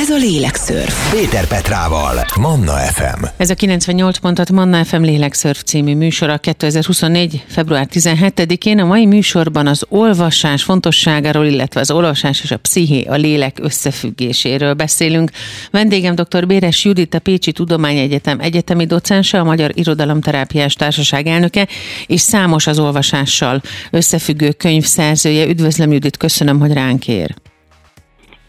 Ez a Lélekszörf. Péter Petrával, Manna FM. Ez a 98 pontot Manna FM Lélekszörf című műsora 2024. február 17-én. A mai műsorban az olvasás fontosságáról, illetve az olvasás és a psziché, a lélek összefüggéséről beszélünk. Vendégem dr. Béres Judit, a Pécsi Tudományegyetem egyetemi docense, a Magyar Irodalomterápiás Társaság elnöke, és számos az olvasással összefüggő könyv szerzője. Üdvözlöm Judit, köszönöm, hogy ránk ér.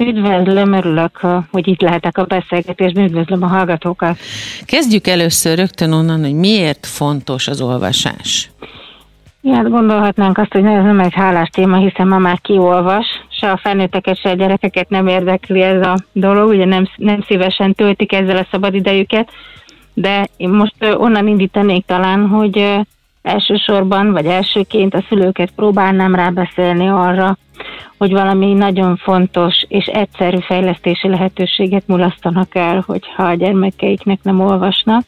Üdvözlöm, örülök, hogy itt lehetek a beszélgetésben, üdvözlöm a hallgatókat. Kezdjük először rögtön onnan, hogy miért fontos az olvasás. Ja, hát gondolhatnánk azt, hogy ez nem egy hálás téma, hiszen ma már kiolvas, se a felnőtteket, se a gyerekeket nem érdekli ez a dolog, ugye nem, nem szívesen töltik ezzel a szabadidejüket, de én most onnan indítanék talán, hogy elsősorban, vagy elsőként a szülőket próbálnám rábeszélni arra, hogy valami nagyon fontos és egyszerű fejlesztési lehetőséget mulasztanak el, hogyha a gyermekeiknek nem olvasnak.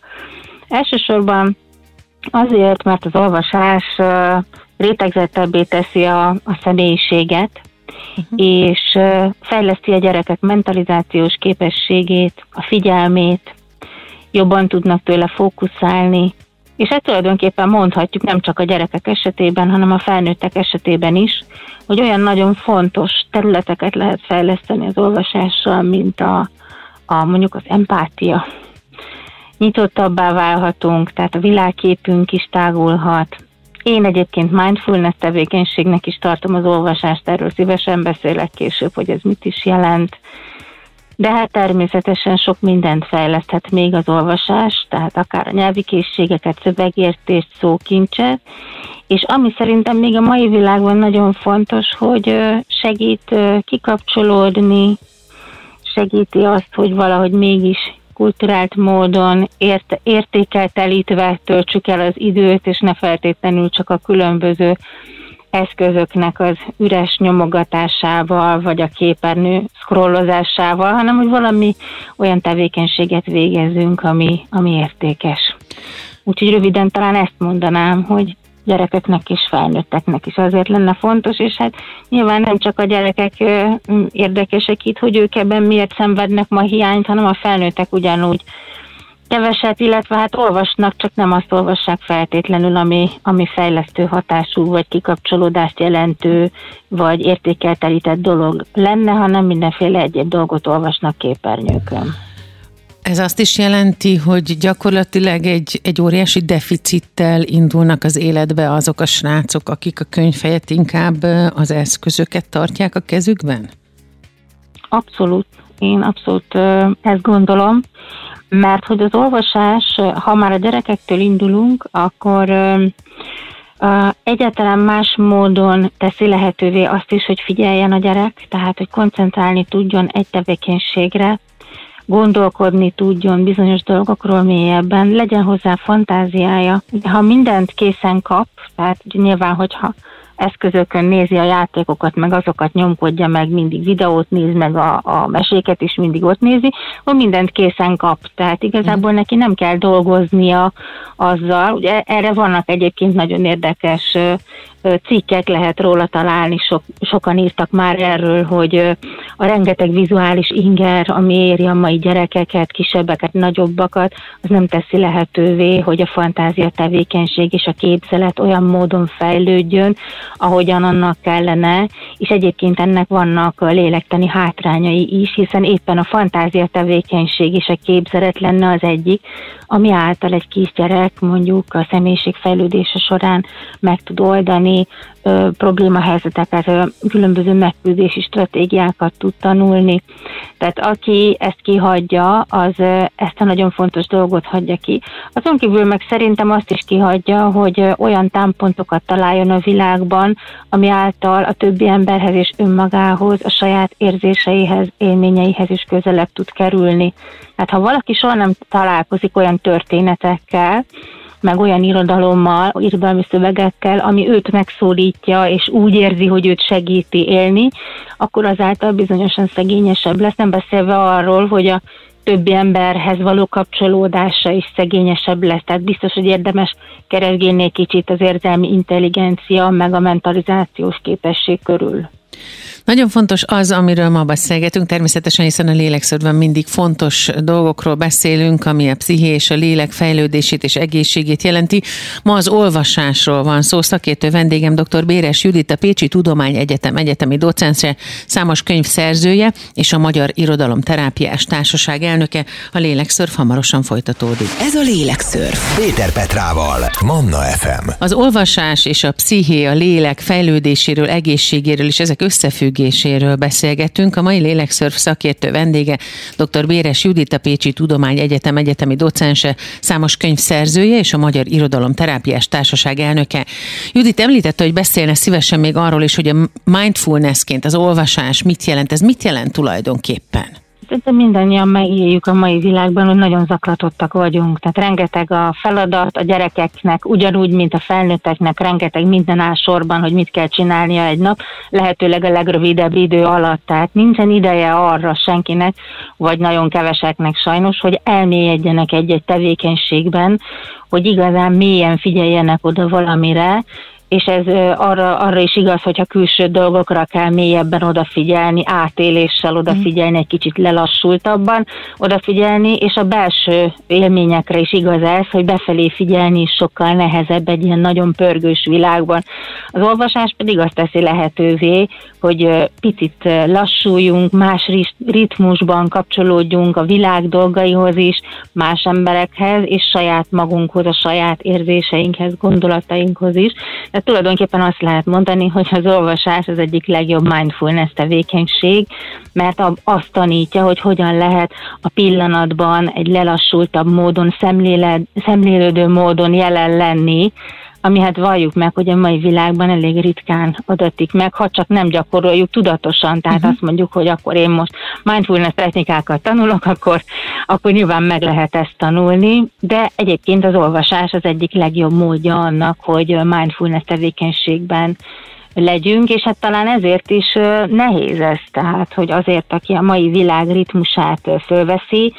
Elsősorban azért, mert az olvasás rétegzettebbé teszi a, a személyiséget, uh-huh. és fejleszti a gyerekek mentalizációs képességét, a figyelmét, jobban tudnak tőle fókuszálni, és ezt tulajdonképpen mondhatjuk nem csak a gyerekek esetében, hanem a felnőttek esetében is, hogy olyan nagyon fontos területeket lehet fejleszteni az olvasással, mint a, a mondjuk az empátia. Nyitottabbá válhatunk, tehát a világképünk is tágulhat. Én egyébként mindfulness tevékenységnek is tartom az olvasást, erről szívesen beszélek később, hogy ez mit is jelent de hát természetesen sok mindent fejleszthet még az olvasás, tehát akár a nyelvi készségeket, szövegértést, szókincset, és ami szerintem még a mai világban nagyon fontos, hogy segít kikapcsolódni, segíti azt, hogy valahogy mégis kulturált módon ért, értékeltelítve töltsük el az időt, és ne feltétlenül csak a különböző eszközöknek az üres nyomogatásával, vagy a képernyő scrollozásával, hanem hogy valami olyan tevékenységet végezünk, ami, ami értékes. Úgyhogy röviden talán ezt mondanám, hogy gyerekeknek és felnőtteknek is azért lenne fontos, és hát nyilván nem csak a gyerekek érdekesek itt, hogy ők ebben miért szenvednek ma hiányt, hanem a felnőttek ugyanúgy keveset, illetve hát olvasnak, csak nem azt olvassák feltétlenül, ami, ami fejlesztő hatású, vagy kikapcsolódást jelentő, vagy értékeltelített dolog lenne, hanem mindenféle egyéb dolgot olvasnak képernyőkön. Ez azt is jelenti, hogy gyakorlatilag egy, egy óriási deficittel indulnak az életbe azok a srácok, akik a könyvfejet inkább az eszközöket tartják a kezükben? Abszolút. Én abszolút ezt gondolom mert hogy az olvasás, ha már a gyerekektől indulunk, akkor egyáltalán más módon teszi lehetővé azt is, hogy figyeljen a gyerek, tehát hogy koncentrálni tudjon egy tevékenységre, gondolkodni tudjon bizonyos dolgokról mélyebben, legyen hozzá fantáziája. Ha mindent készen kap, tehát nyilván, hogyha eszközökön nézi a játékokat, meg azokat nyomkodja meg, mindig videót néz, meg a, a meséket is mindig ott nézi, hogy mindent készen kap. Tehát igazából mhm. neki nem kell dolgoznia azzal. Ugye erre vannak egyébként nagyon érdekes cikkek lehet róla találni, sok, sokan írtak már erről, hogy a rengeteg vizuális inger, ami éri a mai gyerekeket, kisebbeket, nagyobbakat, az nem teszi lehetővé, hogy a fantázia tevékenység és a képzelet olyan módon fejlődjön, ahogyan annak kellene, és egyébként ennek vannak lélektani hátrányai is, hiszen éppen a fantázia tevékenység és a képzelet lenne az egyik, ami által egy kisgyerek mondjuk a személyiségfejlődése során meg tud oldani ö, problémahelyzeteket, különböző megküzdési stratégiákat tud tanulni. Tehát aki ezt kihagyja, az ezt a nagyon fontos dolgot hagyja ki. Azon kívül meg szerintem azt is kihagyja, hogy olyan támpontokat találjon a világban, ami által a többi emberhez és önmagához, a saját érzéseihez, élményeihez is közelebb tud kerülni. Hát ha valaki soha nem találkozik olyan történetekkel, meg olyan irodalommal, irodalmi szövegekkel, ami őt megszólítja, és úgy érzi, hogy őt segíti élni, akkor azáltal bizonyosan szegényesebb lesz, nem beszélve arról, hogy a többi emberhez való kapcsolódása is szegényesebb lesz. Tehát biztos, hogy érdemes keresgélni egy kicsit az érzelmi intelligencia, meg a mentalizációs képesség körül. Nagyon fontos az, amiről ma beszélgetünk, természetesen, hiszen a lélekszörben mindig fontos dolgokról beszélünk, ami a psziché és a lélek fejlődését és egészségét jelenti. Ma az olvasásról van szó. Szakértő vendégem dr. Béres Judit, a Pécsi Tudomány Egyetem egyetemi docense, számos könyv szerzője és a Magyar Irodalom Terápiás Társaság elnöke. A lélekszörf hamarosan folytatódik. Ez a lélekszörf. Péter Petrával, Manna FM. Az olvasás és a psziché, a lélek fejlődéséről, egészségéről és ezek összefüggéséről beszélgetünk. A mai lélekszörf szakértő vendége dr. Béres Judit, a Pécsi Tudomány Egyetem egyetemi docense, számos könyv szerzője és a Magyar Irodalom Terápiás Társaság elnöke. Judit említette, hogy beszélne szívesen még arról is, hogy a mindfulnessként az olvasás mit jelent, ez mit jelent tulajdonképpen? Mindannyian megéljük a mai világban, hogy nagyon zaklatottak vagyunk. Tehát rengeteg a feladat a gyerekeknek, ugyanúgy, mint a felnőtteknek, rengeteg minden áll sorban, hogy mit kell csinálnia egy nap, lehetőleg a legrövidebb idő alatt. Tehát nincsen ideje arra senkinek, vagy nagyon keveseknek sajnos, hogy elmélyedjenek egy-egy tevékenységben, hogy igazán mélyen figyeljenek oda valamire, és ez arra, arra is igaz, hogyha külső dolgokra kell mélyebben odafigyelni, átéléssel odafigyelni, egy kicsit lelassultabban odafigyelni, és a belső élményekre is igaz ez, hogy befelé figyelni is sokkal nehezebb egy ilyen nagyon pörgős világban. Az olvasás pedig azt teszi lehetővé, hogy picit lassuljunk, más ritmusban kapcsolódjunk a világ dolgaihoz is, más emberekhez, és saját magunkhoz, a saját érzéseinkhez, gondolatainkhoz is. De tulajdonképpen azt lehet mondani, hogy az olvasás az egyik legjobb mindfulness tevékenység, mert azt tanítja, hogy hogyan lehet a pillanatban egy lelassultabb módon, szemlélődő módon jelen lenni, ami hát valljuk meg, hogy a mai világban elég ritkán adatik meg, ha csak nem gyakoroljuk tudatosan, tehát uh-huh. azt mondjuk, hogy akkor én most mindfulness technikákat tanulok, akkor, akkor nyilván meg lehet ezt tanulni, de egyébként az olvasás az egyik legjobb módja annak, hogy mindfulness tevékenységben legyünk, és hát talán ezért is nehéz ez, tehát, hogy azért, aki a mai világ ritmusát fölveszi,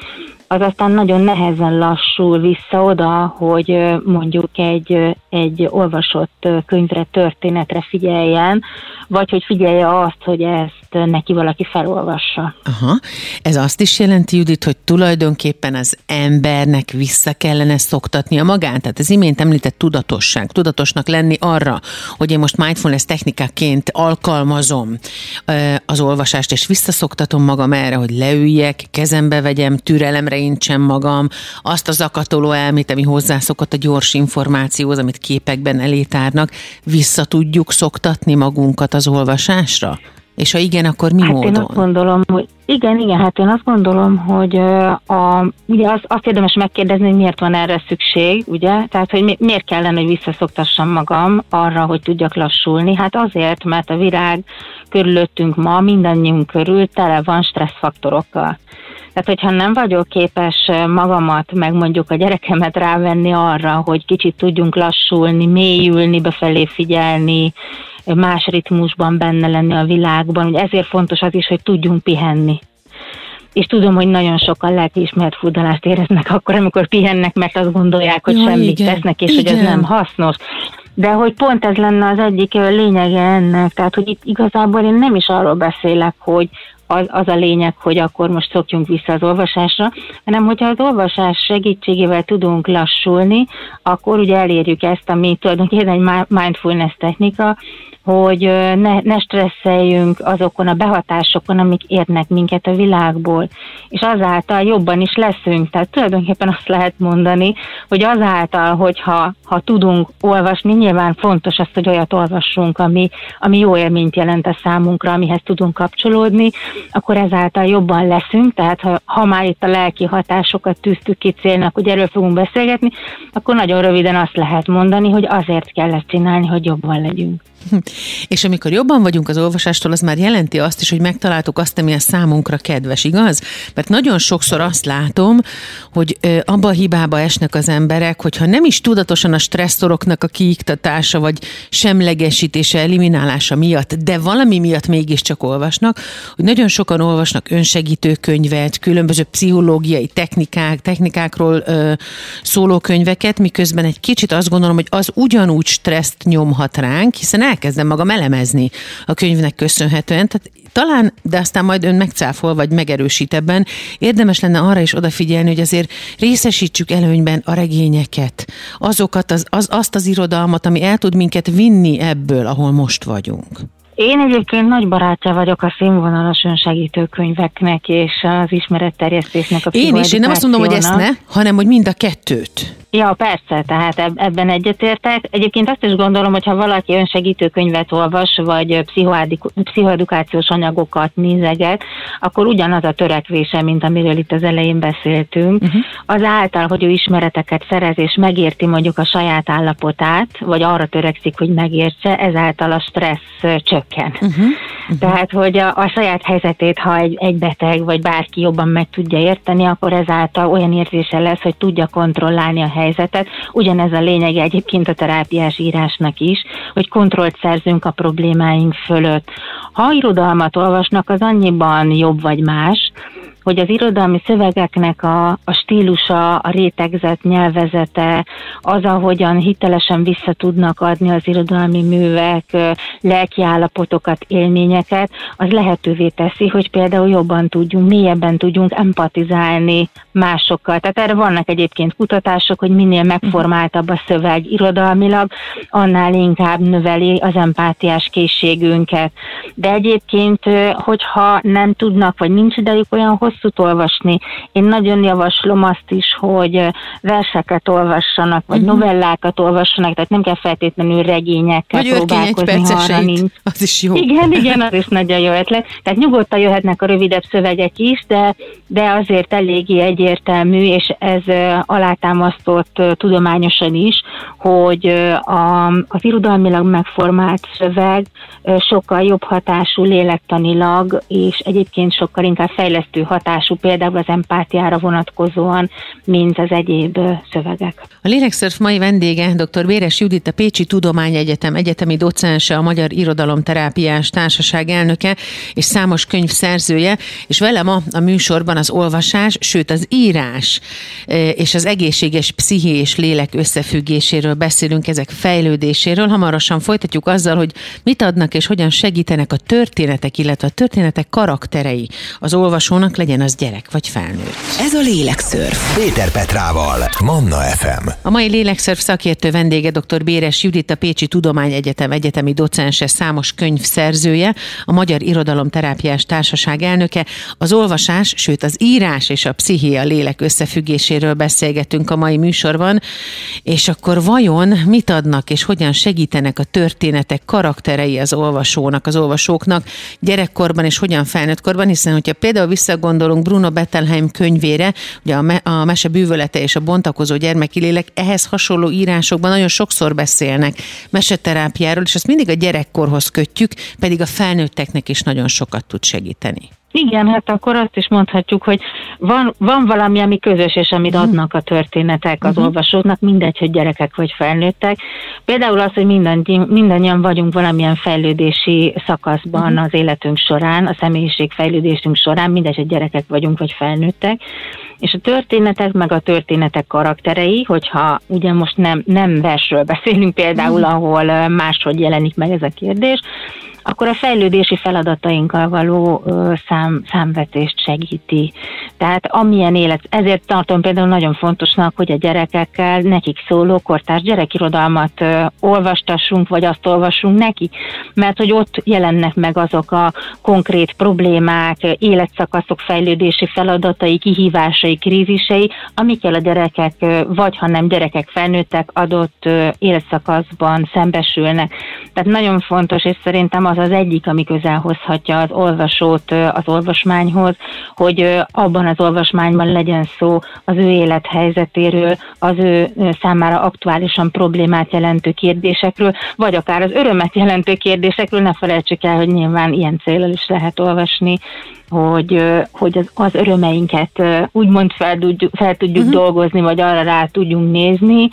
az aztán nagyon nehezen lassul vissza oda, hogy mondjuk egy, egy olvasott könyvre, történetre figyeljen, vagy hogy figyelje azt, hogy ezt neki valaki felolvassa. Aha. Ez azt is jelenti, Judit, hogy tulajdonképpen az embernek vissza kellene szoktatnia magát? Tehát az imént említett tudatosság, tudatosnak lenni arra, hogy én most mindfulness technikaként alkalmazom az olvasást, és visszaszoktatom magam erre, hogy leüljek, kezembe vegyem, türelemre intsem magam, azt az akatoló elmét, ami hozzászokott a gyors információhoz, amit képekben elétárnak, vissza tudjuk szoktatni magunkat az olvasásra? És ha igen, akkor mi hát módon? Én azt gondolom, hogy igen, igen, hát én azt gondolom, hogy a, ugye az, azt érdemes megkérdezni, hogy miért van erre szükség, ugye? Tehát, hogy mi, miért kellene, hogy visszaszoktassam magam arra, hogy tudjak lassulni? Hát azért, mert a virág körülöttünk ma mindannyiunk körül tele van stresszfaktorokkal. Tehát, hogyha nem vagyok képes magamat, meg mondjuk a gyerekemet rávenni arra, hogy kicsit tudjunk lassulni, mélyülni, befelé figyelni, más ritmusban benne lenni a világban. Ugye ezért fontos az is, hogy tudjunk pihenni. És tudom, hogy nagyon sokan lelkiismert furdalást éreznek akkor, amikor pihennek, mert azt gondolják, hogy ja, semmit igen, tesznek, és igen. hogy ez nem hasznos. De hogy pont ez lenne az egyik lényege ennek, tehát hogy itt igazából én nem is arról beszélek, hogy az, az a lényeg, hogy akkor most szokjunk vissza az olvasásra, hanem hogyha az olvasás segítségével tudunk lassulni, akkor ugye elérjük ezt, ami tulajdonképpen egy mindfulness technika, hogy ne, ne stresszeljünk azokon a behatásokon, amik érnek minket a világból, és azáltal jobban is leszünk. Tehát tulajdonképpen azt lehet mondani, hogy azáltal, hogyha ha tudunk olvasni, nyilván fontos az, hogy olyat olvassunk, ami, ami jó élményt jelent a számunkra, amihez tudunk kapcsolódni, akkor ezáltal jobban leszünk, tehát ha, ha már itt a lelki hatásokat tűztük ki célnak, hogy erről fogunk beszélgetni, akkor nagyon röviden azt lehet mondani, hogy azért kell ezt csinálni, hogy jobban legyünk. És amikor jobban vagyunk az olvasástól, az már jelenti azt is, hogy megtaláltuk azt, ami a számunkra kedves, igaz? Mert nagyon sokszor azt látom, hogy abba a hibába esnek az emberek, hogyha nem is tudatosan a stresszoroknak a kiiktatása, vagy semlegesítése, eliminálása miatt, de valami miatt mégiscsak olvasnak, hogy nagyon sokan olvasnak önsegítő könyvet, különböző pszichológiai technikák, technikákról ö, szóló könyveket, miközben egy kicsit azt gondolom, hogy az ugyanúgy stresszt nyomhat ránk, hiszen elkezdem magam elemezni a könyvnek köszönhetően. Tehát talán, de aztán majd ön megcáfol, vagy megerősít ebben, érdemes lenne arra is odafigyelni, hogy azért részesítsük előnyben a regényeket, azokat az, az, azt az irodalmat, ami el tud minket vinni ebből, ahol most vagyunk. Én egyébként nagy barátja vagyok a színvonalas önsegítő könyveknek és az ismeretterjesztésnek a Én is, én nem azt mondom, hogy ezt ne, hanem hogy mind a kettőt. Ja, persze, tehát ebben egyetértek. Egyébként azt is gondolom, hogy ha valaki önsegítő könyvet olvas, vagy pszichoedukációs anyagokat nézeget, akkor ugyanaz a törekvése, mint amiről itt az elején beszéltünk, uh-huh. az által, hogy ő ismereteket szerez és megérti mondjuk a saját állapotát, vagy arra törekszik, hogy megértse, ezáltal a stressz csökken. Uh-huh. Uh-huh. Tehát, hogy a, a saját helyzetét, ha egy, egy beteg vagy bárki jobban meg tudja érteni, akkor ezáltal olyan érzése lesz, hogy tudja kontrollálni a helyzetet, helyzetet. Ugyanez a lényege egyébként a terápiás írásnak is, hogy kontrollt szerzünk a problémáink fölött. Ha irodalmat olvasnak, az annyiban jobb vagy más, hogy az irodalmi szövegeknek a, a stílusa, a rétegzett nyelvezete, az, ahogyan hitelesen vissza tudnak adni az irodalmi művek, lelkiállapotokat, élményeket, az lehetővé teszi, hogy például jobban tudjunk, mélyebben tudjunk empatizálni másokkal. Tehát erre vannak egyébként kutatások, hogy minél megformáltabb a szöveg irodalmilag, annál inkább növeli az empátiás készségünket. De egyébként, hogyha nem tudnak, vagy nincs idejük olyan hosszút olvasni, én nagyon javaslom azt is, hogy verseket olvassanak, vagy uh-huh. novellákat olvassanak, tehát nem kell feltétlenül regényekkel vagy próbálkozni, ha nincs. Az is jó. Igen, igen, az is nagyon jó ötlet. Tehát nyugodtan jöhetnek a rövidebb szövegek is, de, de azért eléggé egy egyértelmű, és ez alátámasztott tudományosan is, hogy a, az irodalmilag megformált szöveg sokkal jobb hatású lélektanilag, és egyébként sokkal inkább fejlesztő hatású például az empátiára vonatkozóan, mint az egyéb szövegek. A Lélekszörf mai vendége dr. Véres Judit, a Pécsi Tudományegyetem egyetemi docense, a Magyar Irodalomterápiás Társaság elnöke, és számos könyv szerzője, és vele ma a műsorban az olvasás, sőt az írás és az egészséges psziché és lélek összefüggéséről beszélünk, ezek fejlődéséről. Hamarosan folytatjuk azzal, hogy mit adnak és hogyan segítenek a történetek, illetve a történetek karakterei az olvasónak, legyen az gyerek vagy felnőtt. Ez a Lélekszörf. Péter Petrával, Manna FM. A mai Lélekszörf szakértő vendége dr. Béres Judit, a Pécsi Tudományegyetem egyetemi docense, számos könyv szerzője, a Magyar Irodalomterápiás Társaság elnöke, az olvasás, sőt az írás és a psziché a lélek összefüggéséről beszélgetünk a mai műsorban, és akkor vajon mit adnak és hogyan segítenek a történetek karakterei az olvasónak, az olvasóknak gyerekkorban és hogyan felnőttkorban, hiszen hogyha például visszagondolunk Bruno Bettelheim könyvére, ugye a, me- a mese bűvölete és a bontakozó gyermeki lélek, ehhez hasonló írásokban nagyon sokszor beszélnek meseterápiáról, és ezt mindig a gyerekkorhoz kötjük, pedig a felnőtteknek is nagyon sokat tud segíteni. Igen, hát akkor azt is mondhatjuk, hogy van, van valami, ami közös, és amit mhm. adnak a történetek az uh-huh. olvasóknak, mindegy, hogy gyerekek vagy felnőttek. Például az, hogy mindannyian, mindannyian vagyunk valamilyen fejlődési szakaszban uh-huh. az életünk során, a személyiség fejlődésünk során, mindegy, hogy gyerekek vagyunk vagy felnőttek. És a történetek, meg a történetek karakterei, hogyha ugye most nem, nem versről beszélünk például, ahol máshogy jelenik meg ez a kérdés, akkor a fejlődési feladatainkkal való szám, számvetést segíti. Tehát amilyen élet, ezért tartom például nagyon fontosnak, hogy a gyerekekkel nekik szóló kortárs gyerekirodalmat olvastassunk, vagy azt olvassunk neki, mert hogy ott jelennek meg azok a konkrét problémák, életszakaszok fejlődési feladatai, kihívásai, krízisei, amikkel a gyerekek, vagy ha nem gyerekek, felnőttek adott életszakaszban szembesülnek. Tehát nagyon fontos, és szerintem az az egyik, ami közel hozhatja az olvasót az olvasmányhoz, hogy abban az olvasmányban legyen szó az ő élethelyzetéről, az ő számára aktuálisan problémát jelentő kérdésekről, vagy akár az örömet jelentő kérdésekről, ne felejtsük el, hogy nyilván ilyen célral is lehet olvasni, hogy, hogy az, az örömeinket úgymond fel, tudjuk, fel tudjuk uh-huh. dolgozni, vagy arra rá tudjunk nézni,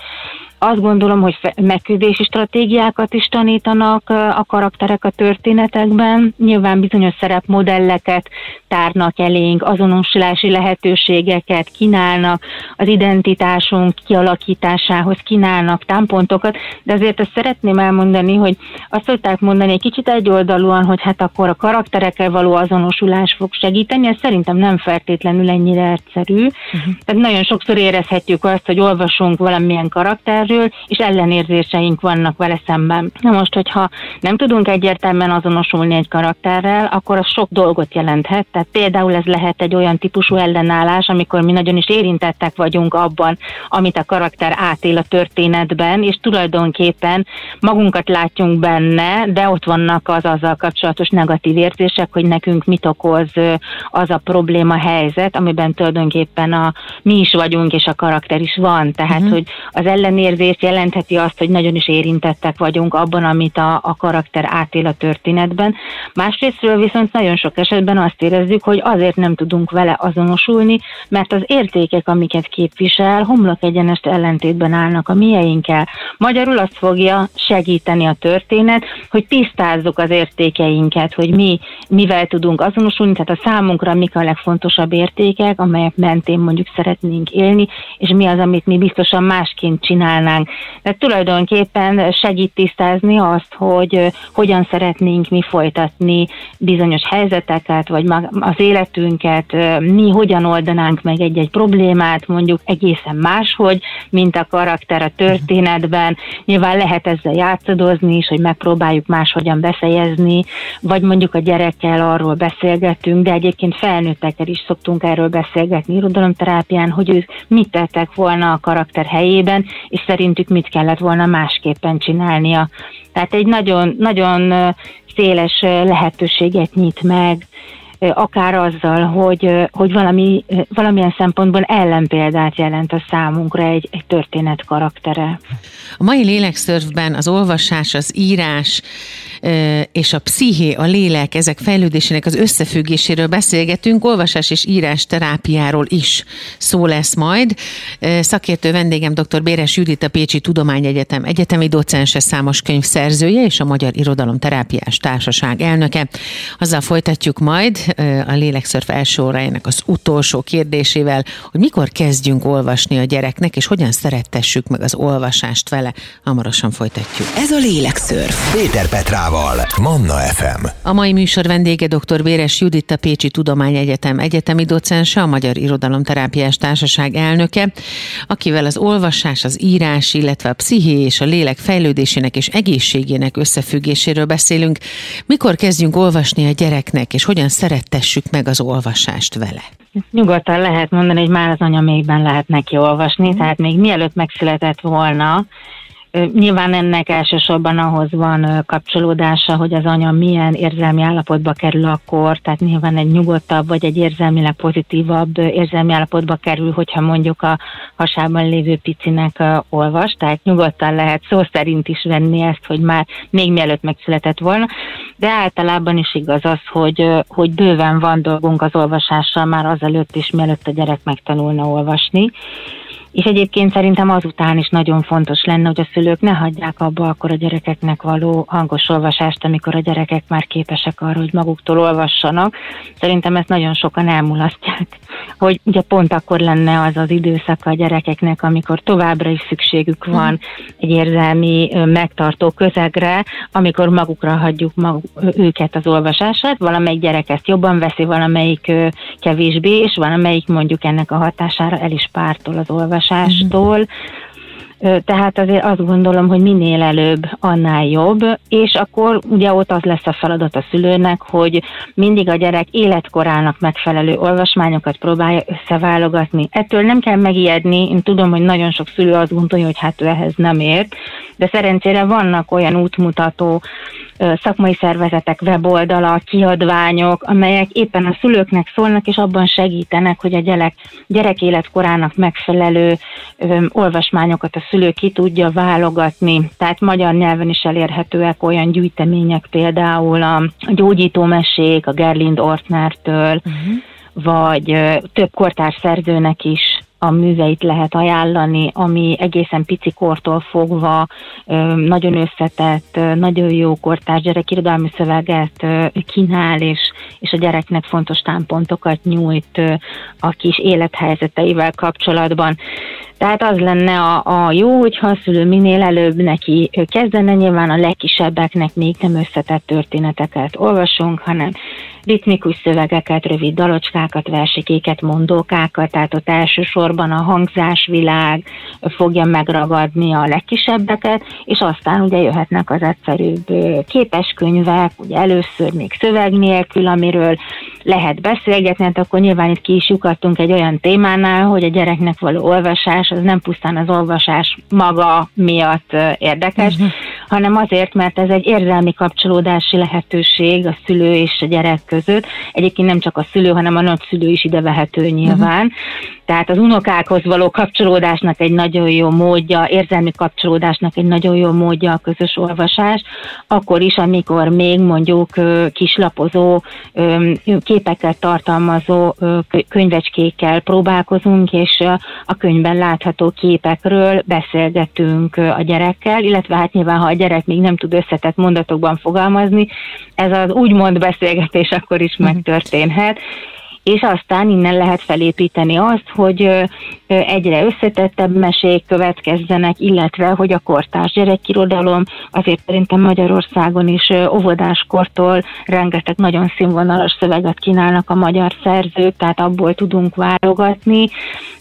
Azt gondolom, hogy megküzdési stratégiákat is tanítanak a karakterek a történetekben. Nyilván bizonyos szerepmodelleket tárnak elénk, azonosulási lehetőségeket kínálnak, az identitásunk kialakításához kínálnak támpontokat, de azért ezt szeretném elmondani, hogy azt szokták mondani egy kicsit egyoldalúan, hogy hát akkor a karakterekkel való azonosulás fog segíteni, ez szerintem nem feltétlenül ennyire egyszerű. Uh-huh. Tehát nagyon sokszor érezhetjük azt, hogy olvasunk valamilyen karakterről, és ellenérzéseink vannak vele szemben. Na most, hogyha nem tudunk egyértelműen azonosulni egy karakterrel, akkor az sok dolgot jelenthet. Tehát például ez lehet egy olyan típusú ellenállás, amikor mi nagyon is érintettek vagyunk abban, amit a karakter átél a történetben, és tulajdonképpen magunkat látjunk benne, de ott vannak az azzal kapcsolatos negatív érzések, hogy nekünk mit okoz az a probléma helyzet, amiben tulajdonképpen a mi is vagyunk, és a karakter is van. Tehát, uh-huh. hogy az ellenérzés jelentheti azt, hogy nagyon is érintettek vagyunk abban, amit a, a karakter átél a történetben. Másrésztről viszont nagyon sok esetben azt érezzük, hogy azért nem tudunk vele azonosulni, mert az értékek, amiket képvisel, homlok egyenest ellentétben állnak a mieinkkel. Magyarul azt fogja segíteni a történet, hogy tisztázzuk az értékeinket, hogy mi mivel tudunk azonosulni, tehát a számunkra mik a legfontosabb értékek, amelyek mentén mondjuk szeretnénk élni, és mi az, amit mi biztosan másként csinálnánk. De tulajdonképpen segít tisztázni azt, hogy hogyan szeretnénk mi folytatni bizonyos helyzeteket, vagy az életünket, mi hogyan oldanánk meg egy-egy problémát, mondjuk egészen máshogy, mint a karakter a történetben. Nyilván lehet ezzel játszadozni is, hogy megpróbáljuk máshogyan befejezni, vagy mondjuk a gyerekkel arról beszélgetünk, de egyébként felnőttekkel is szoktunk erről beszélgetni irodalomterápián, hogy ők mit tettek volna a karakter helyében, és szerintük mit kellett volna másképpen csinálnia. Tehát egy nagyon, nagyon széles lehetőséget nyit meg akár azzal, hogy, hogy valami, valamilyen szempontból ellenpéldát jelent a számunkra egy, egy történet karaktere. A mai lélekszörfben az olvasás, az írás és a psziché, a lélek, ezek fejlődésének az összefüggéséről beszélgetünk, olvasás és írás terápiáról is szó lesz majd. Szakértő vendégem dr. Béres Judit, a Pécsi Tudományegyetem egyetemi docense, számos könyv szerzője és a Magyar Irodalom Terápiás Társaság elnöke. Azzal folytatjuk majd a lélekszörf első órájának az utolsó kérdésével, hogy mikor kezdjünk olvasni a gyereknek, és hogyan szerettessük meg az olvasást vele. Hamarosan folytatjuk. Ez a lélekszörf. Péter Petrával, Manna FM. A mai műsor vendége dr. Béres Judit, a Pécsi Tudományegyetem egyetemi docense, a Magyar Irodalomterápiás Társaság elnöke, akivel az olvasás, az írás, illetve a psziché és a lélek fejlődésének és egészségének összefüggéséről beszélünk. Mikor kezdjünk olvasni a gyereknek, és hogyan szerettessük meg az olvasást vele? Nyugodtan lehet mondani, hogy már az anyamékben lehet neki olvasni, tehát még mielőtt megszületett volna, Nyilván ennek elsősorban ahhoz van kapcsolódása, hogy az anya milyen érzelmi állapotba kerül akkor, tehát nyilván egy nyugodtabb vagy egy érzelmileg pozitívabb érzelmi állapotba kerül, hogyha mondjuk a hasában lévő picinek olvas, tehát nyugodtan lehet szó szerint is venni ezt, hogy már még mielőtt megszületett volna, de általában is igaz az, hogy, hogy bőven van dolgunk az olvasással már azelőtt is, mielőtt a gyerek megtanulna olvasni. És egyébként szerintem azután is nagyon fontos lenne, hogy a szülők ne hagyják abba akkor a gyerekeknek való hangos olvasást, amikor a gyerekek már képesek arra, hogy maguktól olvassanak. Szerintem ezt nagyon sokan elmulasztják, hogy ugye pont akkor lenne az az időszak a gyerekeknek, amikor továbbra is szükségük van egy érzelmi megtartó közegre, amikor magukra hagyjuk maguk, őket az olvasását. Valamelyik gyerek ezt jobban veszi, valamelyik kevésbé, és valamelyik mondjuk ennek a hatására el is pártol az olvasás olvasástól, tehát azért azt gondolom, hogy minél előbb, annál jobb, és akkor ugye ott az lesz a feladat a szülőnek, hogy mindig a gyerek életkorának megfelelő olvasmányokat próbálja összeválogatni. Ettől nem kell megijedni, én tudom, hogy nagyon sok szülő azt gondolja, hogy hát ő ehhez nem ért, de szerencsére vannak olyan útmutató szakmai szervezetek weboldala, kiadványok, amelyek éppen a szülőknek szólnak, és abban segítenek, hogy a gyerek, gyerek életkorának megfelelő olvasmányokat a szülő ki tudja válogatni. Tehát magyar nyelven is elérhetőek olyan gyűjtemények, például a gyógyító mesék, a Gerlind Ortnertől, uh-huh. vagy ö, több kortárs szerzőnek is a műveit lehet ajánlani, ami egészen pici kortól fogva nagyon összetett, nagyon jó kortárs gyerekirodalmi szöveget kínál, és, és a gyereknek fontos támpontokat nyújt a kis élethelyzeteivel kapcsolatban. Tehát az lenne a, a jó, hogyha a szülő minél előbb neki kezdene, nyilván a legkisebbeknek még nem összetett történeteket olvasunk, hanem ritmikus szövegeket, rövid dalocskákat, versikéket, mondókákat, tehát ott elsősorban a hangzásvilág fogja megragadni a legkisebbeket, és aztán ugye jöhetnek az egyszerűbb képeskönyvek, ugye először még szöveg nélkül, amiről lehet beszélgetni, hát akkor nyilván itt ki is lyukadtunk egy olyan témánál, hogy a gyereknek való olvasás az nem pusztán az olvasás maga miatt érdekes, uh-huh. hanem azért, mert ez egy érzelmi kapcsolódási lehetőség a szülő és a gyerek között. Egyébként nem csak a szülő, hanem a nagyszülő is ide vehető nyilván. Uh-huh. Tehát az unokákhoz való kapcsolódásnak egy nagyon jó módja, érzelmi kapcsolódásnak egy nagyon jó módja a közös olvasás, akkor is, amikor még mondjuk kislapozó, képeket tartalmazó könyvecskékkel próbálkozunk, és a könyvben látható képekről beszélgetünk a gyerekkel, illetve hát nyilván, ha a gyerek még nem tud összetett mondatokban fogalmazni, ez az úgymond beszélgetés akkor is mhm. megtörténhet, és aztán innen lehet felépíteni azt, hogy egyre összetettebb mesék következzenek, illetve hogy a kortárs gyerekirodalom azért szerintem Magyarországon is óvodáskortól rengeteg nagyon színvonalas szöveget kínálnak a magyar szerzők, tehát abból tudunk válogatni,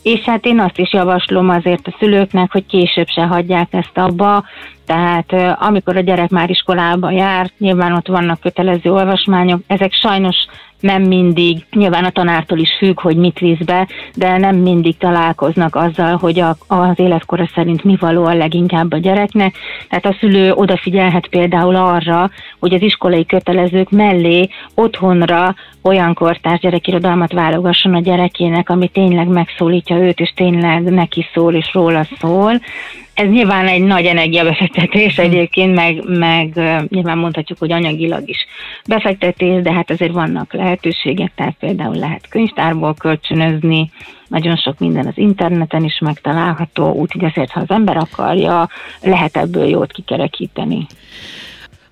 és hát én azt is javaslom azért a szülőknek, hogy később se hagyják ezt abba, tehát amikor a gyerek már iskolába jár, nyilván ott vannak kötelező olvasmányok, ezek sajnos nem mindig, nyilván a tanártól is függ, hogy mit visz be, de nem mindig találkoznak azzal, hogy a, az életkora szerint mi való a leginkább a gyereknek. Tehát a szülő odafigyelhet például arra, hogy az iskolai kötelezők mellé otthonra olyan kortárs gyerekirodalmat válogasson a gyerekének, ami tényleg megszólítja őt, és tényleg neki szól, és róla szól. Ez nyilván egy nagy energiabefektetés hm. egyébként, meg, meg nyilván mondhatjuk, hogy anyagilag is befektetés, de hát azért vannak lehetőségek, tehát például lehet könyvtárból kölcsönözni, nagyon sok minden az interneten is megtalálható, úgyhogy azért, ha az ember akarja, lehet ebből jót kikerekíteni.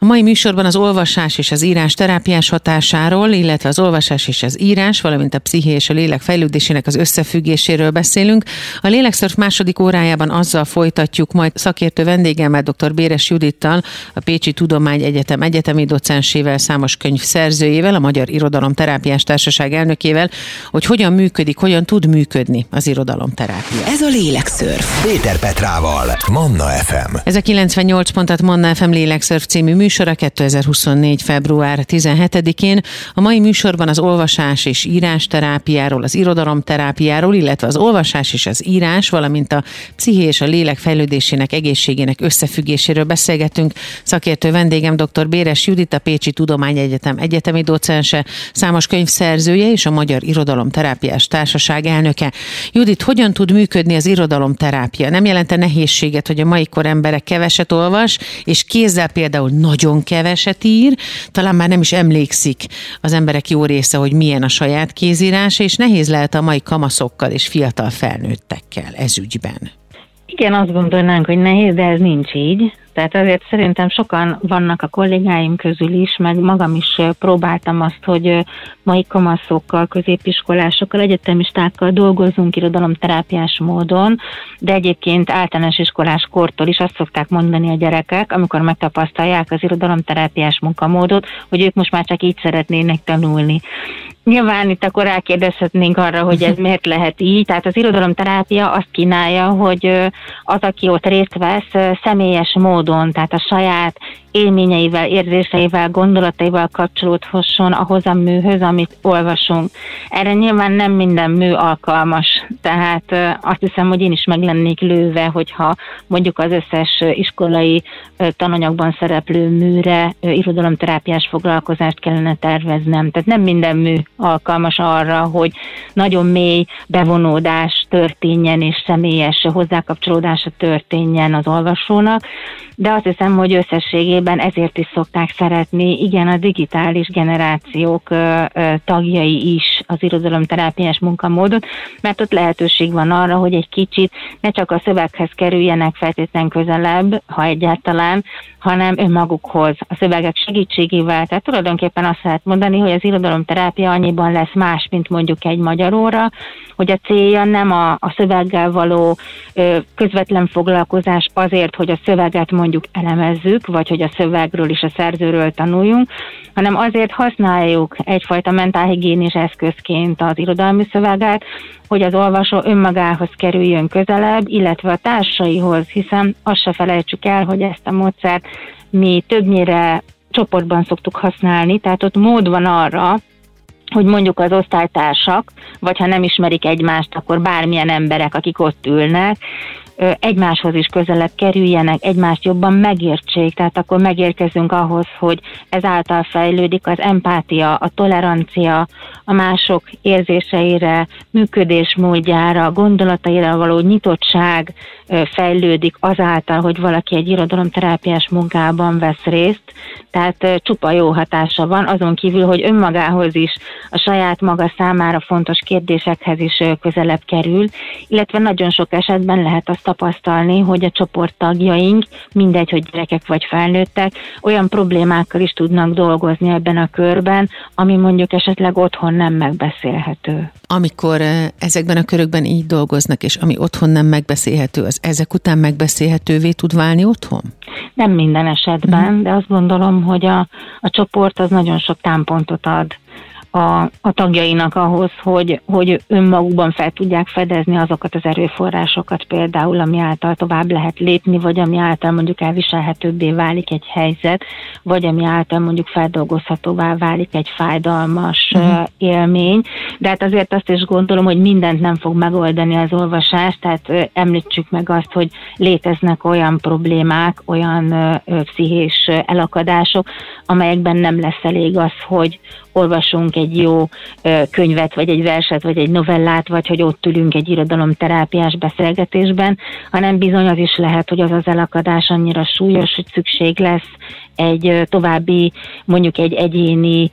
A mai műsorban az olvasás és az írás terápiás hatásáról, illetve az olvasás és az írás, valamint a psziché és a lélek fejlődésének az összefüggéséről beszélünk. A Lélekszörf második órájában azzal folytatjuk majd szakértő vendégemmel, dr. Béres Judittal, a Pécsi Tudomány Egyetem egyetemi docensével, számos könyv szerzőjével, a Magyar Irodalom Terápiás Társaság elnökével, hogy hogyan működik, hogyan tud működni az irodalomterápia. Ez a Lélekszörf. Péter Petrával, Manna FM. Ez a 98 pontat Manna FM Lélekszörf című műsor műsora 2024. február 17-én. A mai műsorban az olvasás és írás terápiáról, az irodalom terápiáról, illetve az olvasás és az írás, valamint a psziché és a lélek fejlődésének, egészségének összefüggéséről beszélgetünk. Szakértő vendégem dr. Béres Judit, a Pécsi Tudományegyetem egyetemi docense, számos könyvszerzője és a Magyar Irodalom Terápiás Társaság elnöke. Judit, hogyan tud működni az irodalomterápia? Nem jelente nehézséget, hogy a mai kor emberek keveset olvas, és kézzel például nagy nagyon keveset ír, talán már nem is emlékszik az emberek jó része, hogy milyen a saját kézírása, és nehéz lehet a mai kamaszokkal és fiatal felnőttekkel ez ügyben. Igen, azt gondolnánk, hogy nehéz, de ez nincs így. Tehát azért szerintem sokan vannak a kollégáim közül is, meg magam is próbáltam azt, hogy mai kamaszokkal, középiskolásokkal, egyetemistákkal dolgozunk irodalomterápiás módon, de egyébként általános iskolás kortól is azt szokták mondani a gyerekek, amikor megtapasztalják az irodalomterápiás munkamódot, hogy ők most már csak így szeretnének tanulni. Nyilván itt akkor rákérdezhetnénk arra, hogy ez miért lehet így. Tehát az irodalomterápia azt kínálja, hogy az, aki ott részt vesz, személyes módon, tehát a saját élményeivel, érzéseivel, gondolataival kapcsolódhasson ahhoz a műhöz, amit olvasunk. Erre nyilván nem minden mű alkalmas, tehát azt hiszem, hogy én is meg lennék lőve, hogyha mondjuk az összes iskolai tananyagban szereplő műre irodalomterápiás foglalkozást kellene terveznem. Tehát nem minden mű alkalmas arra, hogy nagyon mély bevonódás történjen és személyes hozzákapcsolódása történjen az olvasónak, de azt hiszem, hogy összességében esetben ezért is szokták szeretni, igen, a digitális generációk tagjai is az irodalomterápiás munkamódot, mert ott lehetőség van arra, hogy egy kicsit ne csak a szöveghez kerüljenek feltétlen közelebb, ha egyáltalán, hanem önmagukhoz, a szövegek segítségével. Tehát tulajdonképpen azt lehet mondani, hogy az irodalomterápia annyiban lesz más, mint mondjuk egy magyar óra, hogy a célja nem a, a szöveggel való ö, közvetlen foglalkozás azért, hogy a szöveget mondjuk elemezzük, vagy hogy a szövegről és a szerzőről tanuljunk, hanem azért használjuk egyfajta mentálhigiénis eszközként az irodalmi szöveget, hogy az olvasó önmagához kerüljön közelebb, illetve a társaihoz, hiszen azt se felejtsük el, hogy ezt a módszert mi többnyire csoportban szoktuk használni, tehát ott mód van arra, hogy mondjuk az osztálytársak, vagy ha nem ismerik egymást, akkor bármilyen emberek, akik ott ülnek, egymáshoz is közelebb kerüljenek, egymást jobban megértsék, tehát akkor megérkezünk ahhoz, hogy ezáltal fejlődik az empátia, a tolerancia, a mások érzéseire, működésmódjára, gondolataira való nyitottság fejlődik azáltal, hogy valaki egy irodalomterápiás munkában vesz részt, tehát csupa jó hatása van, azon kívül, hogy önmagához is, a saját maga számára fontos kérdésekhez is közelebb kerül, illetve nagyon sok esetben lehet azt tapasztalni, hogy a csoporttagjaink, mindegy, hogy gyerekek vagy felnőttek, olyan problémákkal is tudnak dolgozni ebben a körben, ami mondjuk esetleg otthon nem megbeszélhető. Amikor ezekben a körökben így dolgoznak, és ami otthon nem megbeszélhető, az ezek után megbeszélhetővé tud válni otthon? Nem minden esetben, mm. de azt gondolom, hogy a, a csoport az nagyon sok támpontot ad a, a tagjainak ahhoz, hogy, hogy önmagukban fel tudják fedezni azokat az erőforrásokat például, ami által tovább lehet lépni, vagy ami által mondjuk elviselhetőbbé válik egy helyzet, vagy ami által mondjuk feldolgozhatóvá válik egy fájdalmas uh-huh. élmény. De hát azért azt is gondolom, hogy mindent nem fog megoldani az olvasás, tehát említsük meg azt, hogy léteznek olyan problémák, olyan pszichés elakadások, amelyekben nem lesz elég az, hogy olvasunk egy jó könyvet, vagy egy verset, vagy egy novellát, vagy hogy ott ülünk egy irodalomterápiás beszélgetésben, hanem bizony az is lehet, hogy az az elakadás annyira súlyos, hogy szükség lesz egy további, mondjuk egy egyéni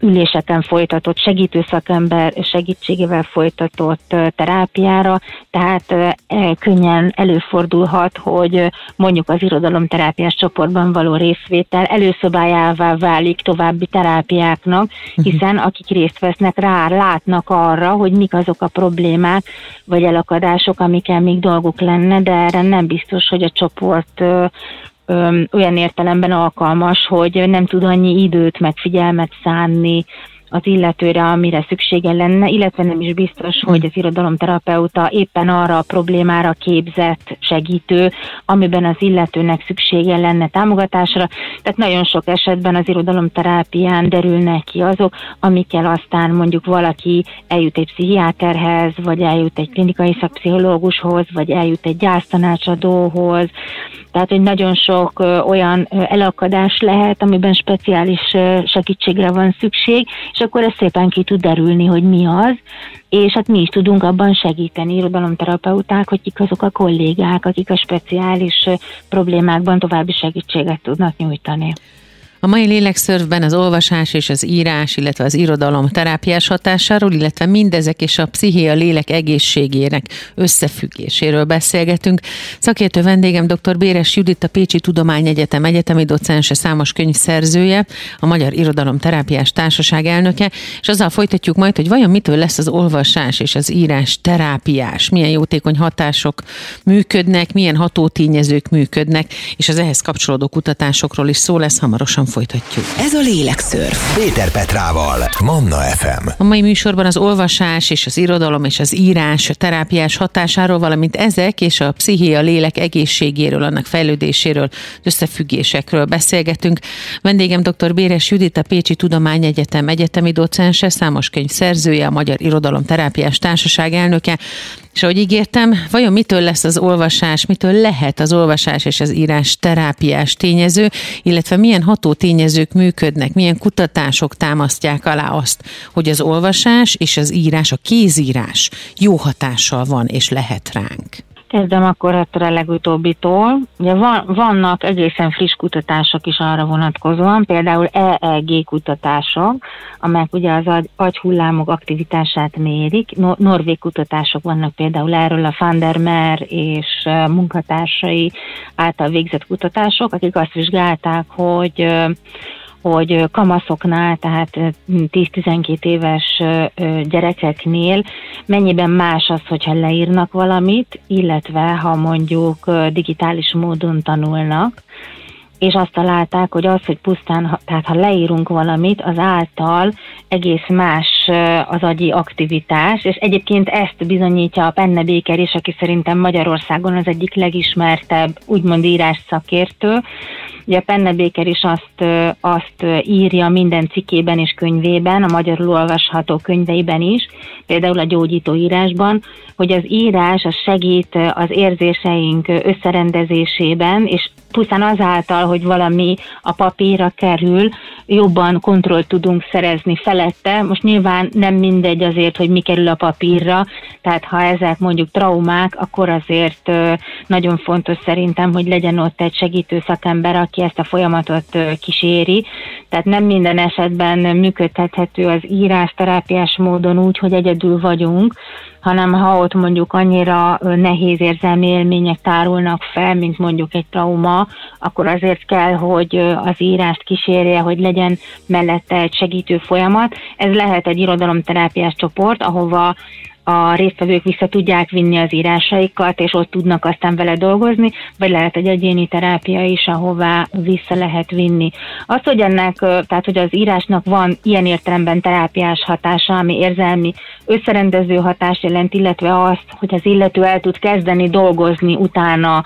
üléseken folytatott segítő szakember segítségével folytatott terápiára, tehát könnyen előfordulhat, hogy mondjuk az irodalomterápiás csoportban való részvétel előszobájává válik további terápiáknak, mhm. hiszen akik részt vesznek rá, látnak arra, hogy mik azok a problémák vagy elakadások, amikkel még dolguk lenne, de erre nem biztos, hogy a csoport olyan értelemben alkalmas, hogy nem tud annyi időt meg figyelmet szánni az illetőre, amire szüksége lenne, illetve nem is biztos, hogy az irodalomterapeuta éppen arra a problémára képzett segítő, amiben az illetőnek szüksége lenne támogatásra. Tehát nagyon sok esetben az irodalomterápián derülnek ki azok, amikkel aztán mondjuk valaki eljut egy pszichiáterhez, vagy eljut egy klinikai szakpszichológushoz, vagy eljut egy gyásztanácsadóhoz, tehát, hogy nagyon sok olyan elakadás lehet, amiben speciális segítségre van szükség, és akkor ez szépen ki tud derülni, hogy mi az, és hát mi is tudunk abban segíteni, irodalomterapeuták, hogy kik azok a kollégák, akik a speciális problémákban további segítséget tudnak nyújtani. A mai lélekszörfben az olvasás és az írás, illetve az irodalom terápiás hatásáról, illetve mindezek és a psziché a lélek egészségének összefüggéséről beszélgetünk. Szakértő vendégem dr. Béres Judit, a Pécsi Tudományegyetem egyetemi docense, számos könyv szerzője, a Magyar Irodalom Terápiás Társaság elnöke, és azzal folytatjuk majd, hogy vajon mitől lesz az olvasás és az írás terápiás, milyen jótékony hatások működnek, milyen hatótényezők működnek, és az ehhez kapcsolódó kutatásokról is szó lesz hamarosan folytatjuk. Ez a Lélekszörf. Péter Petrával, Manna FM. A mai műsorban az olvasás és az irodalom és az írás a terápiás hatásáról, valamint ezek és a psziché, a lélek egészségéről, annak fejlődéséről, összefüggésekről beszélgetünk. Vendégem dr. Béres Judit, a Pécsi Tudományegyetem egyetemi docense, számos könyv szerzője, a Magyar Irodalom Terápiás Társaság elnöke. És ahogy ígértem, vajon mitől lesz az olvasás, mitől lehet az olvasás és az írás terápiás tényező, illetve milyen ható tényezők működnek, milyen kutatások támasztják alá azt, hogy az olvasás és az írás, a kézírás jó hatással van és lehet ránk. Kezdem akkor ettől a legutóbbitól. Ugye van, vannak egészen friss kutatások is arra vonatkozóan, például EEG kutatások, amelyek ugye az agy, agyhullámok aktivitását mérik. No, norvég kutatások vannak például erről a Van der Meer és munkatársai által végzett kutatások, akik azt vizsgálták, hogy hogy kamaszoknál, tehát 10-12 éves gyerekeknél mennyiben más az, hogyha leírnak valamit, illetve ha mondjuk digitális módon tanulnak, és azt találták, hogy az, hogy pusztán, tehát ha leírunk valamit, az által egész más az agyi aktivitás, és egyébként ezt bizonyítja a Penne Béker is, aki szerintem Magyarországon az egyik legismertebb, úgymond írás szakértő, Ugye a Penne Béker is azt, azt írja minden cikkében és könyvében, a magyarul olvasható könyveiben is, például a gyógyító írásban, hogy az írás az segít az érzéseink összerendezésében, és pusztán azáltal, hogy valami a papírra kerül, jobban kontrollt tudunk szerezni felette. Most nyilván nem mindegy azért, hogy mi kerül a papírra, tehát ha ezek mondjuk traumák, akkor azért nagyon fontos szerintem, hogy legyen ott egy segítő szakember, aki ezt a folyamatot kíséri. Tehát nem minden esetben működtethető az írás terápiás módon úgy, hogy egyedül vagyunk, hanem ha ott mondjuk annyira nehéz érzelmi élmények tárulnak fel, mint mondjuk egy trauma, akkor azért kell, hogy az írást kísérje, hogy legyen mellette egy segítő folyamat. Ez lehet egy irodalomterápiás csoport, ahova a résztvevők vissza tudják vinni az írásaikat, és ott tudnak aztán vele dolgozni, vagy lehet egy egyéni terápia is, ahová vissza lehet vinni. Az, hogy ennek, tehát hogy az írásnak van ilyen értelemben terápiás hatása, ami érzelmi összerendező hatás jelent, illetve azt, hogy az illető el tud kezdeni dolgozni utána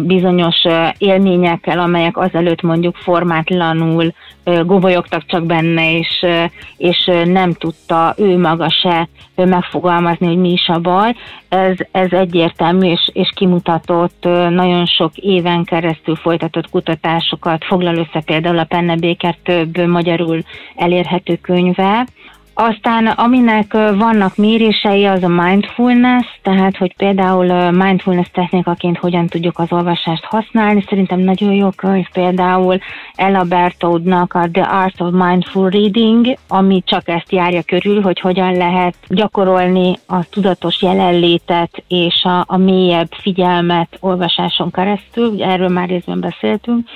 bizonyos élményekkel, amelyek azelőtt mondjuk formátlanul gobolyogtak csak benne, és, és nem tudta ő maga se megfogalmazni, hogy mi is a baj. Ez, ez egyértelmű és, és kimutatott nagyon sok éven keresztül folytatott kutatásokat, foglal össze például a Penne Béker több magyarul elérhető könyve, aztán aminek vannak mérései, az a mindfulness, tehát hogy például mindfulness technikaként hogyan tudjuk az olvasást használni. Szerintem nagyon jó könyv például Ella Berthoudnak a The Art of Mindful Reading, ami csak ezt járja körül, hogy hogyan lehet gyakorolni a tudatos jelenlétet és a, a mélyebb figyelmet olvasáson keresztül, ugye erről már részben beszéltünk.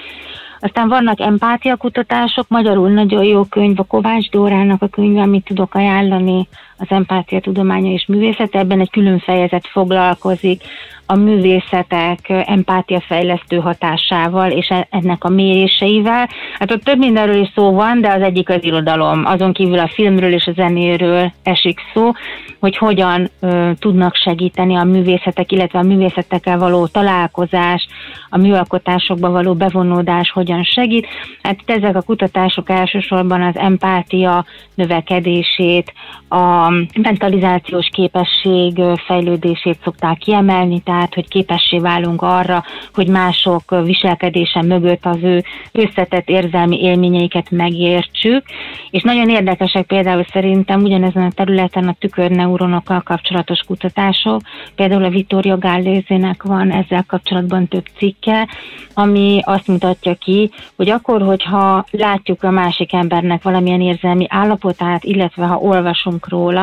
Aztán vannak empátiakutatások, magyarul nagyon jó könyv, a Kovács Dórának a könyve, amit tudok ajánlani, az empátia tudománya és művészete, ebben egy külön fejezet foglalkozik a művészetek empátiafejlesztő hatásával és e- ennek a méréseivel. Hát ott több mindenről is szó van, de az egyik az irodalom. Azon kívül a filmről és a zenéről esik szó, hogy hogyan ö, tudnak segíteni a művészetek, illetve a művészetekkel való találkozás, a műalkotásokba való bevonódás hogyan segít. Hát ezek a kutatások elsősorban az empátia növekedését, a mentalizációs képesség fejlődését szokták kiemelni, tehát hogy képessé válunk arra, hogy mások viselkedése mögött az ő összetett érzelmi élményeiket megértsük, és nagyon érdekesek például szerintem ugyanezen a területen a tükörneuronokkal kapcsolatos kutatások, például a Vittorio Gallézének van ezzel kapcsolatban több cikke, ami azt mutatja ki, hogy akkor, hogyha látjuk a másik embernek valamilyen érzelmi állapotát, illetve ha olvasunk róla,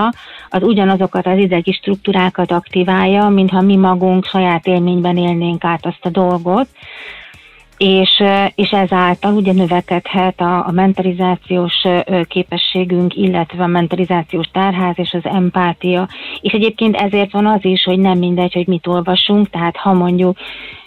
az ugyanazokat az idegi struktúrákat aktiválja, mintha mi magunk saját élményben élnénk át azt a dolgot, és, és ezáltal ugye növekedhet a, a mentalizációs képességünk, illetve a mentalizációs tárház és az empátia. És egyébként ezért van az is, hogy nem mindegy, hogy mit olvasunk, tehát ha mondjuk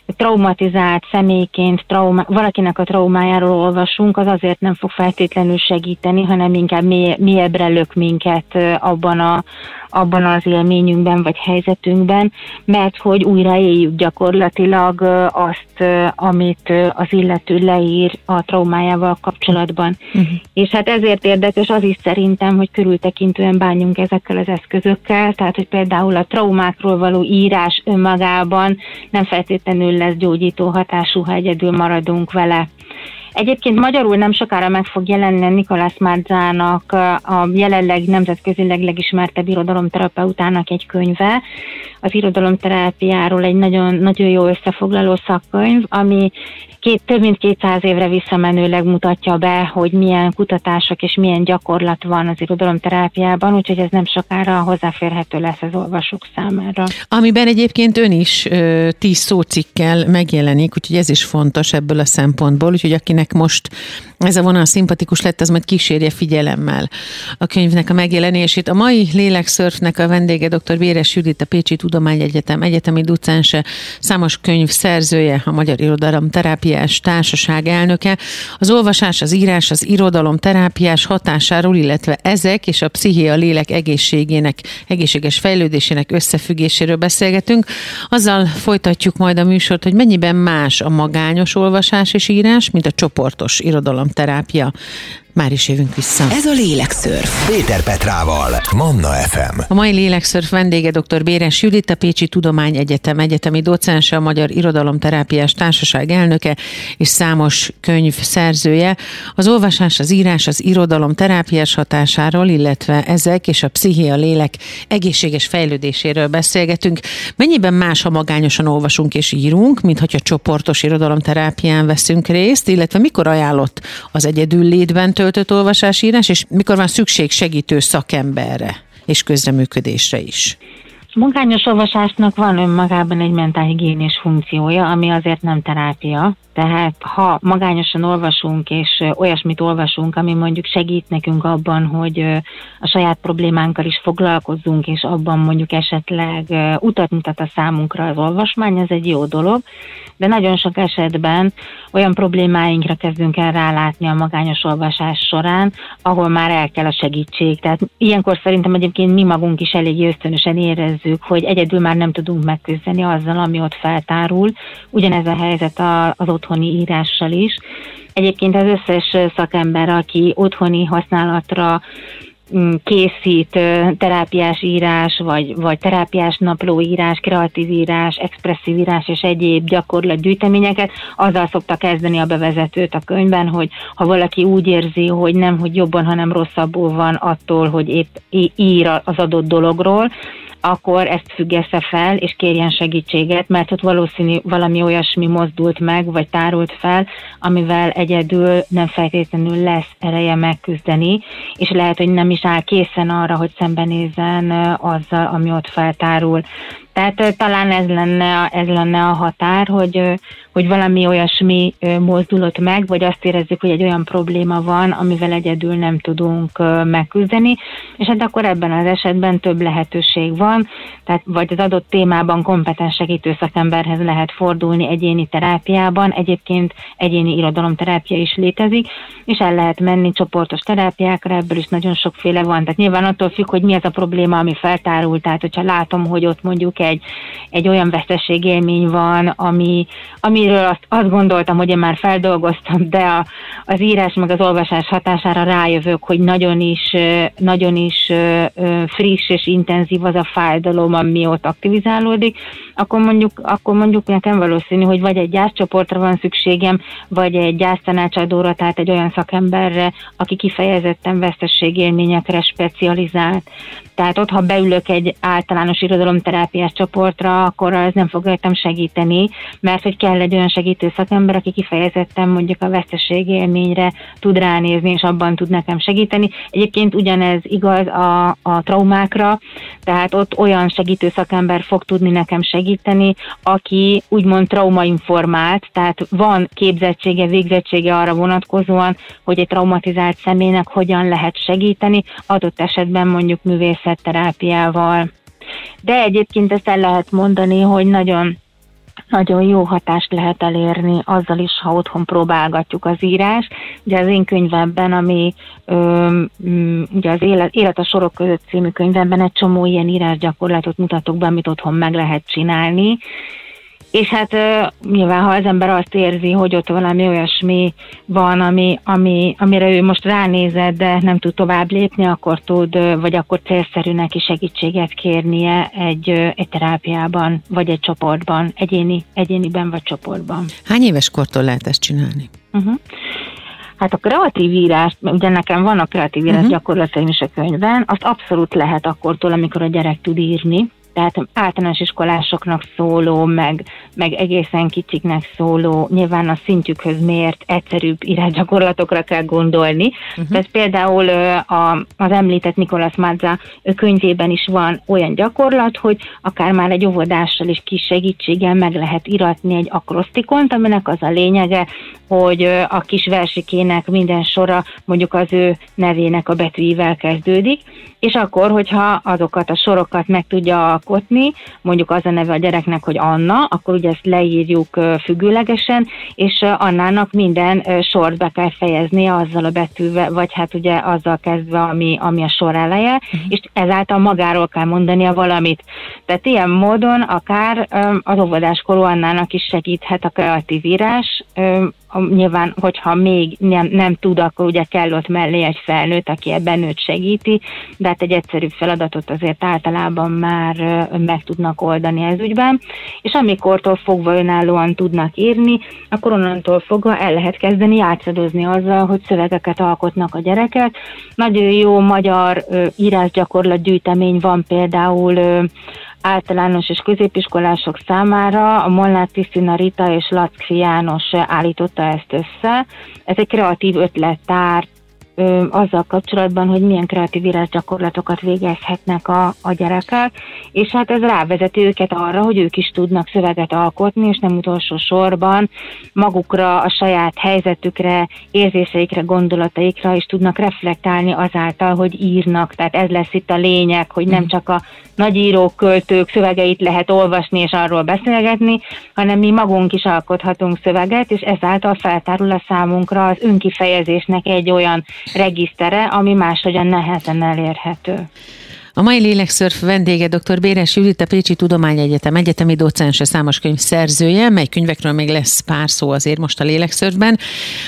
traumatizált személyként trauma, valakinek a traumájáról olvasunk, az azért nem fog feltétlenül segíteni, hanem inkább mélyebbre lök minket abban, a, abban az élményünkben vagy helyzetünkben, mert hogy újra éljük gyakorlatilag azt, amit az illető leír a traumájával kapcsolatban. Uh-huh. És hát ezért érdekes az is szerintem, hogy körültekintően bánjunk ezekkel az eszközökkel, tehát hogy például a traumákról való írás önmagában nem feltétlenül lesz gyógyító hatású, ha egyedül maradunk vele Egyébként magyarul nem sokára meg fog jelenni Nikolász Márzának a jelenleg nemzetközileg legismertebb irodalomterapeutának egy könyve, az irodalomterápiáról egy nagyon, nagyon jó összefoglaló szakkönyv, ami két, több mint 200 évre visszamenőleg mutatja be, hogy milyen kutatások és milyen gyakorlat van az irodalomterápiában, úgyhogy ez nem sokára hozzáférhető lesz az olvasók számára. Amiben egyébként ön is ö, tíz szócikkel megjelenik, úgyhogy ez is fontos ebből a szempontból, úgyhogy akinek most ez a vonal szimpatikus lett, az majd kísérje figyelemmel a könyvnek a megjelenését. A mai lélekszörfnek a vendége dr. Véres Judit, a Pécsi Tudományegyetem egyetemi docense, számos könyv szerzője, a Magyar Irodalom Terápiás Társaság elnöke. Az olvasás, az írás, az irodalom terápiás hatásáról, illetve ezek és a psziché a lélek egészségének, egészséges fejlődésének összefüggéséről beszélgetünk. Azzal folytatjuk majd a műsort, hogy mennyiben más a magányos olvasás és írás, mint a csoportos irodalom terápia. Már is jövünk vissza. Ez a Lélekszörf. Péter Petrával, Manna FM. A mai Lélekszörf vendége dr. Béres Judit, a Pécsi Tudományegyetem egyetemi docense, a Magyar Irodalomterápiás Társaság elnöke és számos könyv szerzője. Az olvasás, az írás, az irodalom terápiás hatásáról, illetve ezek és a psziché a lélek egészséges fejlődéséről beszélgetünk. Mennyiben más, ha magányosan olvasunk és írunk, mint hogyha csoportos irodalomterápián veszünk részt, illetve mikor ajánlott az egyedül létben töltött olvasásírás, és mikor van szükség segítő szakemberre és közreműködésre is? Magányos olvasásnak van önmagában egy mentálhigiénés funkciója, ami azért nem terápia, tehát ha magányosan olvasunk, és olyasmit olvasunk, ami mondjuk segít nekünk abban, hogy a saját problémánkkal is foglalkozzunk, és abban mondjuk esetleg utat mutat a számunkra az olvasmány, ez egy jó dolog, de nagyon sok esetben olyan problémáinkra kezdünk el rálátni a magányos olvasás során, ahol már el kell a segítség. Tehát ilyenkor szerintem egyébként mi magunk is elég ösztönösen érezzük, hogy egyedül már nem tudunk megküzdeni azzal, ami ott feltárul. Ugyanez a helyzet az otthoni írással is. Egyébként az összes szakember, aki otthoni használatra mm, készít terápiás írás, vagy, vagy terápiás naplóírás, kreatív írás, expresszív írás és egyéb gyakorlatgyűjteményeket, azzal szokta kezdeni a bevezetőt a könyvben, hogy ha valaki úgy érzi, hogy nem, hogy jobban, hanem rosszabbul van attól, hogy épp ír az adott dologról, akkor ezt függesse fel, és kérjen segítséget, mert ott valószínű valami olyasmi mozdult meg, vagy tárult fel, amivel egyedül nem feltétlenül lesz ereje megküzdeni, és lehet, hogy nem is áll készen arra, hogy szembenézzen azzal, ami ott feltárul. Tehát talán ez lenne, ez lenne a határ, hogy, hogy valami olyasmi mozdulott meg, vagy azt érezzük, hogy egy olyan probléma van, amivel egyedül nem tudunk megküzdeni, és hát akkor ebben az esetben több lehetőség van, tehát vagy az adott témában kompetens segítő szakemberhez lehet fordulni egyéni terápiában, egyébként egyéni irodalomterápia is létezik, és el lehet menni csoportos terápiákra, ebből is nagyon sokféle van. Tehát nyilván attól függ, hogy mi az a probléma, ami feltárul, tehát hogyha látom, hogy ott mondjuk egy, egy olyan veszteségélmény van, ami, amiről azt, azt gondoltam, hogy én már feldolgoztam, de a, az írás meg az olvasás hatására rájövök, hogy nagyon is, nagyon is friss és intenzív az a fájdalom, ami ott aktivizálódik, akkor mondjuk, akkor mondjuk nekem valószínű, hogy vagy egy gyászcsoportra van szükségem, vagy egy gyásztanácsadóra, tehát egy olyan szakemberre, aki kifejezetten vesztességélményekre specializált. Tehát ott, ha beülök egy általános irodalomterápiás csoportra, akkor ez nem fog rajtam segíteni, mert hogy kell egy olyan segítő szakember, aki kifejezetten mondjuk a veszteség élményre tud ránézni, és abban tud nekem segíteni. Egyébként ugyanez igaz a, a traumákra, tehát ott olyan segítő szakember fog tudni nekem segíteni, aki úgymond traumainformált, tehát van képzettsége, végzettsége arra vonatkozóan, hogy egy traumatizált személynek hogyan lehet segíteni, adott esetben mondjuk művészetterápiával. De egyébként ezt el lehet mondani, hogy nagyon nagyon jó hatást lehet elérni azzal is, ha otthon próbálgatjuk az írás. Ugye az én könyvemben, ami ö, ugye az élet, élet a sorok között című könyvemben egy csomó ilyen írásgyakorlatot mutatok be, amit otthon meg lehet csinálni, és hát nyilván, ha az ember azt érzi, hogy ott valami olyasmi van, ami, ami, amire ő most ránézett, de nem tud tovább lépni, akkor tud, vagy akkor célszerű neki segítséget kérnie egy, egy terápiában, vagy egy csoportban, egyéni, egyéniben vagy csoportban. Hány éves kortól lehet ezt csinálni? Uh-huh. Hát a kreatív írás, ugye nekem van a kreatív írás uh-huh. gyakorlataim is a könyvben, azt abszolút lehet akkortól, amikor a gyerek tud írni, tehát általános iskolásoknak szóló, meg, meg egészen kicsiknek szóló, nyilván a szintjükhöz mért egyszerűbb iránygyakorlatokra kell gondolni. Uh-huh. Tehát például a, az említett Nikolas Mazza könyvében is van olyan gyakorlat, hogy akár már egy óvodással is kis segítséggel meg lehet iratni egy akrosztikont, aminek az a lényege, hogy a kis versikének minden sora mondjuk az ő nevének a betűivel kezdődik, és akkor, hogyha azokat a sorokat meg tudja alkotni, mondjuk az a neve a gyereknek, hogy Anna, akkor ugye ezt leírjuk függőlegesen, és Annának minden sort be kell fejeznie azzal a betűvel, vagy hát ugye azzal kezdve, ami, ami a sor eleje, uh-huh. és ezáltal magáról kell mondania valamit. Tehát ilyen módon akár az óvodáskorú Annának is segíthet a kreatív írás, nyilván, hogyha még nem, nem tud, akkor ugye kell ott mellé egy felnőtt, aki ebben őt segíti, de hát egy egyszerűbb feladatot azért általában már meg tudnak oldani ez ügyben, és amikortól fogva önállóan tudnak írni, akkor onnantól fogva el lehet kezdeni játszadozni azzal, hogy szövegeket alkotnak a gyerekek. Nagyon jó magyar írásgyakorlat gyűjtemény van például általános és középiskolások számára a Molnár Tisztina Rita és Lackfi János állította ezt össze. Ez egy kreatív ötlettár ö, azzal kapcsolatban, hogy milyen kreatív gyakorlatokat végezhetnek a, a gyerekek, és hát ez rávezeti őket arra, hogy ők is tudnak szöveget alkotni, és nem utolsó sorban magukra, a saját helyzetükre, érzéseikre, gondolataikra is tudnak reflektálni azáltal, hogy írnak. Tehát ez lesz itt a lényeg, hogy nem mm. csak a nagyírók, költők szövegeit lehet olvasni és arról beszélgetni, hanem mi magunk is alkothatunk szöveget, és ezáltal feltárul a számunkra az önkifejezésnek egy olyan regisztere, ami máshogyan nehezen elérhető. A mai lélekszörf vendége dr. Béres Judit, a Pécsi Tudományegyetem egyetemi docense, számos könyv szerzője, mely könyvekről még lesz pár szó azért most a lélekszörfben,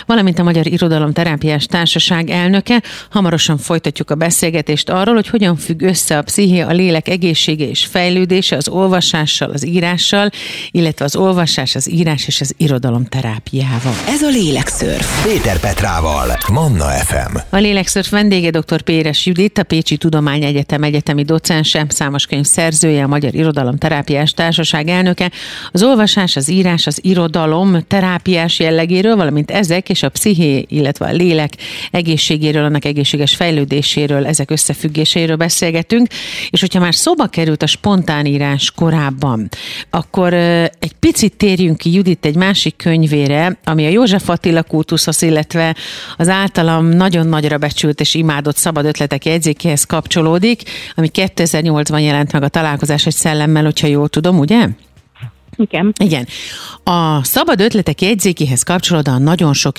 valamint a Magyar Irodalom Terápiás Társaság elnöke. Hamarosan folytatjuk a beszélgetést arról, hogy hogyan függ össze a psziché, a lélek egészsége és fejlődése az olvasással, az írással, illetve az olvasás, az írás és az irodalom terápiával. Ez a lélekszörf. Péter Petrával, Manna FM. A lélekszörf vendége dr. Péres Judit, a Pécsi Tudományegyetem egyetemi docense, számos könyv szerzője, a Magyar Irodalom Terápiás Társaság elnöke. Az olvasás, az írás, az irodalom terápiás jellegéről, valamint ezek és a psziché, illetve a lélek egészségéről, annak egészséges fejlődéséről, ezek összefüggéséről beszélgetünk. És hogyha már szóba került a spontánírás korábban, akkor egy picit térjünk ki Judit egy másik könyvére, ami a József Attila kultuszhoz, illetve az általam nagyon nagyra becsült és imádott szabad ötletek jegyzékéhez kapcsolódik ami 2008-ban jelent meg a találkozás egy szellemmel, hogyha jól tudom, ugye? Igen. Igen. A szabad ötletek jegyzékéhez kapcsolódóan nagyon sok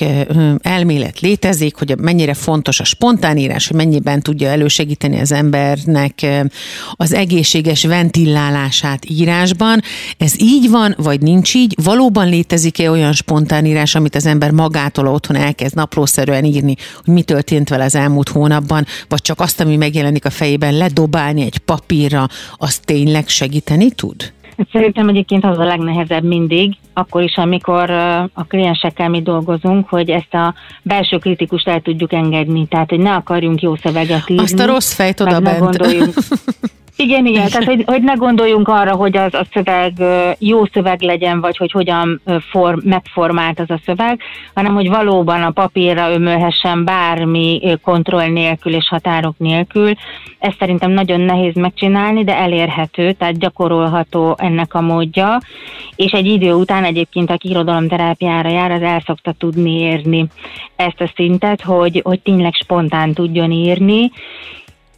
elmélet létezik, hogy mennyire fontos a spontánírás, hogy mennyiben tudja elősegíteni az embernek az egészséges ventilálását írásban. Ez így van, vagy nincs így? Valóban létezik-e olyan spontánírás, amit az ember magától otthon elkezd naplószerűen írni, hogy mi történt vele az elmúlt hónapban, vagy csak azt, ami megjelenik a fejében, ledobálni egy papírra, az tényleg segíteni tud? Szerintem egyébként az a legnehezebb mindig, akkor is, amikor a kliensekkel mi dolgozunk, hogy ezt a belső kritikust el tudjuk engedni, tehát hogy ne akarjunk jó szöveget írni. Azt a rossz fejt oda bent. Igen, igen, tehát hogy, hogy ne gondoljunk arra, hogy az a szöveg jó szöveg legyen, vagy hogy hogyan form, megformált az a szöveg, hanem hogy valóban a papírra ömölhessen bármi kontroll nélkül és határok nélkül. Ezt szerintem nagyon nehéz megcsinálni, de elérhető, tehát gyakorolható ennek a módja, és egy idő után egyébként, aki irodalomterápiára jár, az el szokta tudni érni ezt a szintet, hogy, hogy tényleg spontán tudjon írni,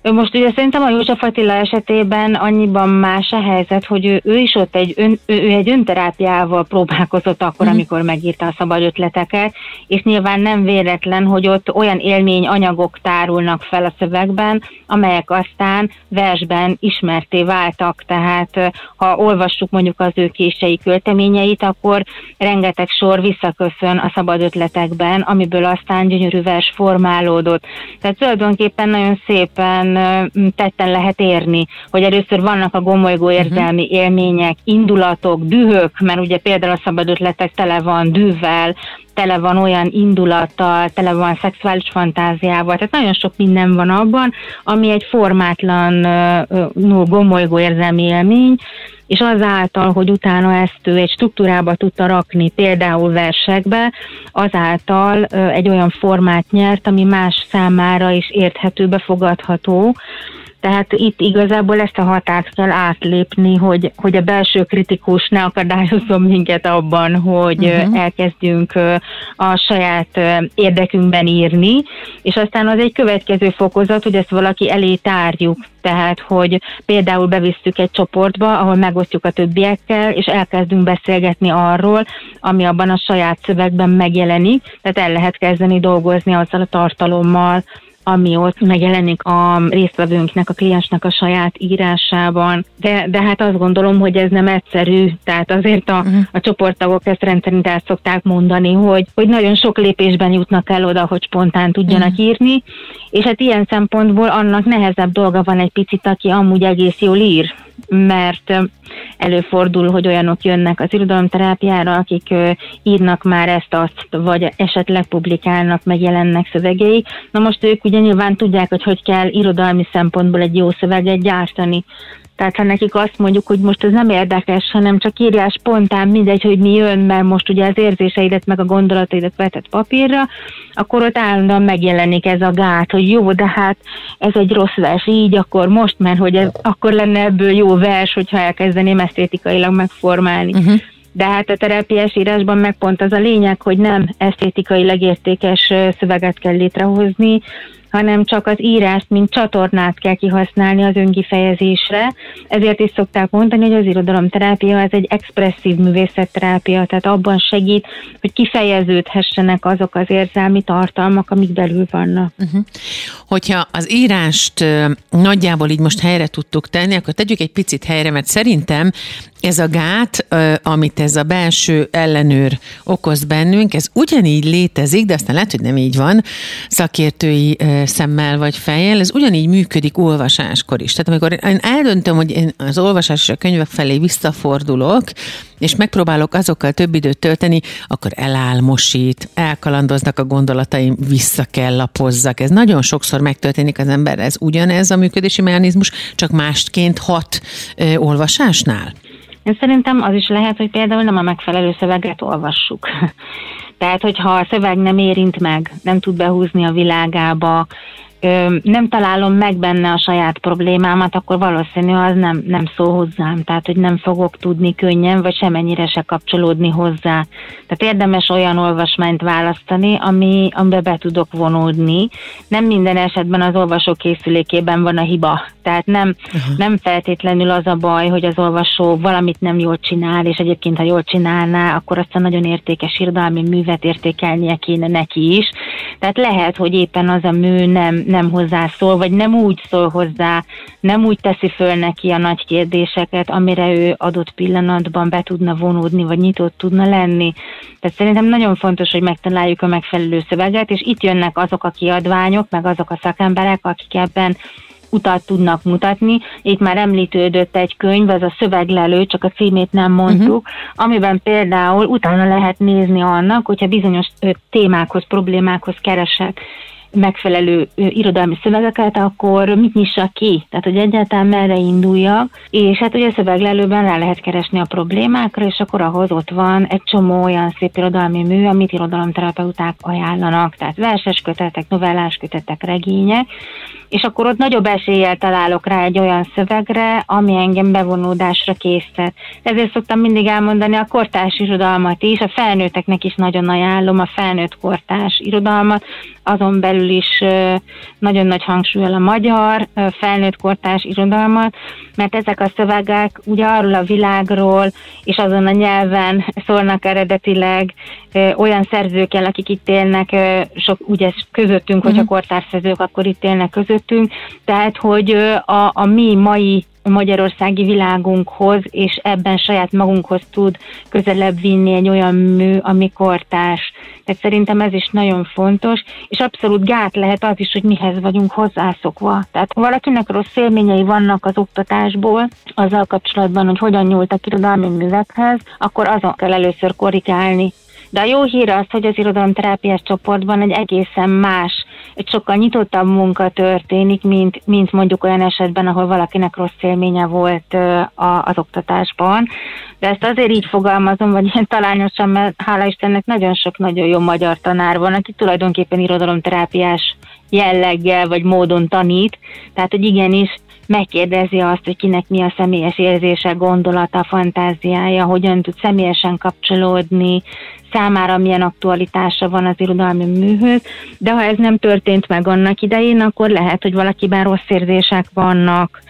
most ugye szerintem a József Attila esetében annyiban más a helyzet, hogy ő, ő is ott egy, ön, ő, ő egy önterápiával próbálkozott akkor, mm. amikor megírta a szabad ötleteket, és nyilván nem véletlen, hogy ott olyan élmény anyagok tárulnak fel a szövegben, amelyek aztán versben ismerté váltak, tehát ha olvassuk mondjuk az ő kései költeményeit, akkor rengeteg sor visszaköszön a szabad ötletekben, amiből aztán gyönyörű vers formálódott. Tehát tulajdonképpen nagyon szépen tetten, tetten lehet érni, hogy először vannak a gomolygó érzelmi uh-huh. élmények, indulatok, dühök, mert ugye például a szabad ötletek tele van dűvel, tele van olyan indulattal, tele van szexuális fantáziával, tehát nagyon sok minden van abban, ami egy formátlan, gomolygó érzelmi élmény, és azáltal, hogy utána ezt ő egy struktúrába tudta rakni, például versekbe, azáltal egy olyan formát nyert, ami más számára is érthető, befogadható, tehát itt igazából ezt a határt kell átlépni, hogy, hogy a belső kritikus ne akadályozzon minket abban, hogy uh-huh. elkezdjünk a saját érdekünkben írni, és aztán az egy következő fokozat, hogy ezt valaki elé tárjuk. Tehát, hogy például bevisszük egy csoportba, ahol megosztjuk a többiekkel, és elkezdünk beszélgetni arról, ami abban a saját szövegben megjelenik, tehát el lehet kezdeni dolgozni azzal a tartalommal, ami ott megjelenik a résztvevőnknek, a kliensnek a saját írásában. De, de hát azt gondolom, hogy ez nem egyszerű, tehát azért a, uh-huh. a csoporttagok ezt rendszerint el szokták mondani, hogy, hogy nagyon sok lépésben jutnak el oda, hogy spontán tudjanak uh-huh. írni, és hát ilyen szempontból annak nehezebb dolga van egy picit, aki amúgy egész jól ír, mert előfordul, hogy olyanok jönnek az irodalomterápiára, akik írnak már ezt-azt, vagy esetleg publikálnak, megjelennek szövegei. Na most ők ugye nyilván tudják, hogy hogy kell irodalmi szempontból egy jó szöveget gyártani. Tehát ha nekik azt mondjuk, hogy most ez nem érdekes, hanem csak írjál spontán, mindegy, hogy mi jön, mert most ugye az érzéseidet meg a gondolataidat vetett papírra, akkor ott állandóan megjelenik ez a gát, hogy jó, de hát ez egy rossz vers, így akkor most, mert hogy ez, akkor lenne ebből jó vers, hogyha elkezdeném esztétikailag megformálni. Uh-huh. De hát a terápiás írásban meg pont az a lényeg, hogy nem esztétikailag értékes szöveget kell létrehozni, hanem csak az írást, mint csatornát kell kihasználni az önkifejezésre. Ezért is szokták mondani, hogy az irodalomterápia az egy expresszív művészetterápia, tehát abban segít, hogy kifejeződhessenek azok az érzelmi tartalmak, amik belül vannak. Uh-huh. Hogyha az írást nagyjából így most helyre tudtuk tenni, akkor tegyük egy picit helyre, mert szerintem ez a gát, amit ez a belső ellenőr okoz bennünk, ez ugyanígy létezik, de aztán lehet, hogy nem így van, szakértői szemmel vagy fejjel, ez ugyanígy működik olvasáskor is. Tehát amikor én eldöntöm, hogy én az olvasás és a könyvek felé visszafordulok, és megpróbálok azokkal több időt tölteni, akkor elálmosít, elkalandoznak a gondolataim, vissza kell lapozzak. Ez nagyon sokszor megtörténik az ember, ez ugyanez a működési mechanizmus, csak másként hat ö, olvasásnál? Én szerintem az is lehet, hogy például nem a megfelelő szöveget olvassuk. Tehát, hogyha a szöveg nem érint meg, nem tud behúzni a világába, nem találom meg benne a saját problémámat, akkor valószínű az nem, nem szól hozzám, tehát hogy nem fogok tudni könnyen, vagy semennyire se kapcsolódni hozzá. Tehát érdemes olyan olvasmányt választani, ami, amiben be tudok vonódni. Nem minden esetben az olvasó készülékében van a hiba. Tehát nem, uh-huh. nem feltétlenül az a baj, hogy az olvasó valamit nem jól csinál, és egyébként ha jól csinálná, akkor azt a nagyon értékes irodalmi művet értékelnie kéne neki is. Tehát lehet, hogy éppen az a mű nem, nem hozzászól, vagy nem úgy szól hozzá, nem úgy teszi föl neki a nagy kérdéseket, amire ő adott pillanatban be tudna vonódni, vagy nyitott tudna lenni. Tehát szerintem nagyon fontos, hogy megtaláljuk a megfelelő szöveget, és itt jönnek azok a kiadványok, meg azok a szakemberek, akik ebben utat tudnak mutatni. Itt már említődött egy könyv, ez a szöveglelő, csak a címét nem mondtuk, uh-huh. amiben például utána lehet nézni annak, hogyha bizonyos témákhoz, problémákhoz keresek megfelelő irodalmi szövegeket, akkor mit nyissa ki? Tehát, hogy egyáltalán merre induljak, és hát ugye szöveglelőben rá lehet keresni a problémákra, és akkor ahhoz ott van egy csomó olyan szép irodalmi mű, amit irodalomterapeuták ajánlanak, tehát verses kötetek, novellás kötetek, regények, és akkor ott nagyobb eséllyel találok rá egy olyan szövegre, ami engem bevonódásra készített. Ezért szoktam mindig elmondani a kortárs irodalmat is, a felnőtteknek is nagyon ajánlom a felnőtt kortárs irodalmat, azon belül is nagyon nagy hangsúlyol a magyar felnőtt kortárs irodalmat, mert ezek a szövegek ugye arról a világról és azon a nyelven szólnak eredetileg olyan szerzőkkel, akik itt élnek, sok ugye közöttünk, hogyha mhm. kortárs szerzők, akkor itt élnek közöttünk, tehát hogy a, a mi mai magyarországi világunkhoz, és ebben saját magunkhoz tud közelebb vinni egy olyan mű, ami kortás. Tehát szerintem ez is nagyon fontos, és abszolút gát lehet az is, hogy mihez vagyunk hozzászokva. Tehát ha valakinek rossz élményei vannak az oktatásból, azzal kapcsolatban, hogy hogyan nyúltak irodalmi művekhez, akkor azon kell először korrigálni. De a jó hír az, hogy az irodalomterápiás csoportban egy egészen más, egy sokkal nyitottabb munka történik, mint, mint mondjuk olyan esetben, ahol valakinek rossz élménye volt az oktatásban. De ezt azért így fogalmazom, vagy ilyen talányosan, mert hála Istennek nagyon sok nagyon jó magyar tanár van, aki tulajdonképpen irodalomterápiás jelleggel vagy módon tanít, tehát hogy igenis megkérdezi azt, hogy kinek mi a személyes érzése, gondolata, fantáziája, hogyan tud személyesen kapcsolódni, számára milyen aktualitása van az irodalmi műhöz, de ha ez nem történt meg annak idején, akkor lehet, hogy valakiben rossz érzések vannak,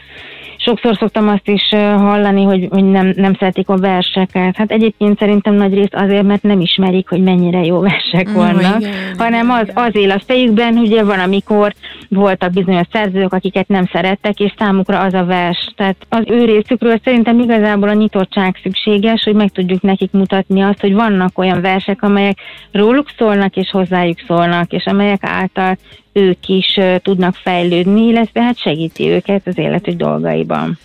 sokszor szoktam azt is hallani, hogy, hogy nem, nem szeretik a verseket. Hát egyébként szerintem nagy részt azért, mert nem ismerik, hogy mennyire jó versek vannak, oh, igen, hanem az, az él a fejükben, ugye van, amikor voltak bizonyos szerzők, akiket nem szerettek, és számukra az a vers. Tehát az ő részükről szerintem igazából a nyitottság szükséges, hogy meg tudjuk nekik mutatni azt, hogy vannak olyan versek, amelyek róluk szólnak és hozzájuk szólnak, és amelyek által ők is tudnak fejlődni, illetve hát segíti őket az életük dolgaiban.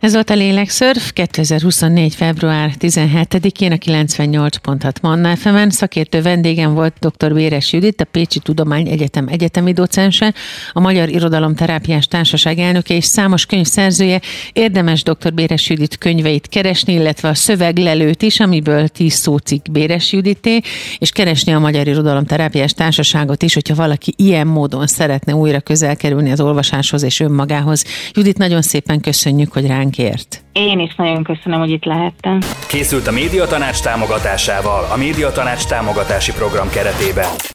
Ez volt a Lélekszörf 2024. február 17-én a 98.6 Manna fm Szakértő vendégem volt dr. Véres Judit, a Pécsi Tudomány Egyetem egyetemi docense, a Magyar Irodalom Terápiás Társaság elnöke és számos könyv szerzője. Érdemes dr. Béres Judit könyveit keresni, illetve a szöveglelőt is, amiből 10 szócik Béres Judité, és keresni a Magyar Irodalom Terápiás Társaságot is, hogyha valaki ilyen módon szeretne újra közel kerülni az olvasáshoz és önmagához. Judit, nagyon szépen köszönjük, hogy ránk ért. Én is nagyon köszönöm, hogy itt lehettem. Készült a Médiatanács támogatásával, a Médiatanács támogatási program keretében.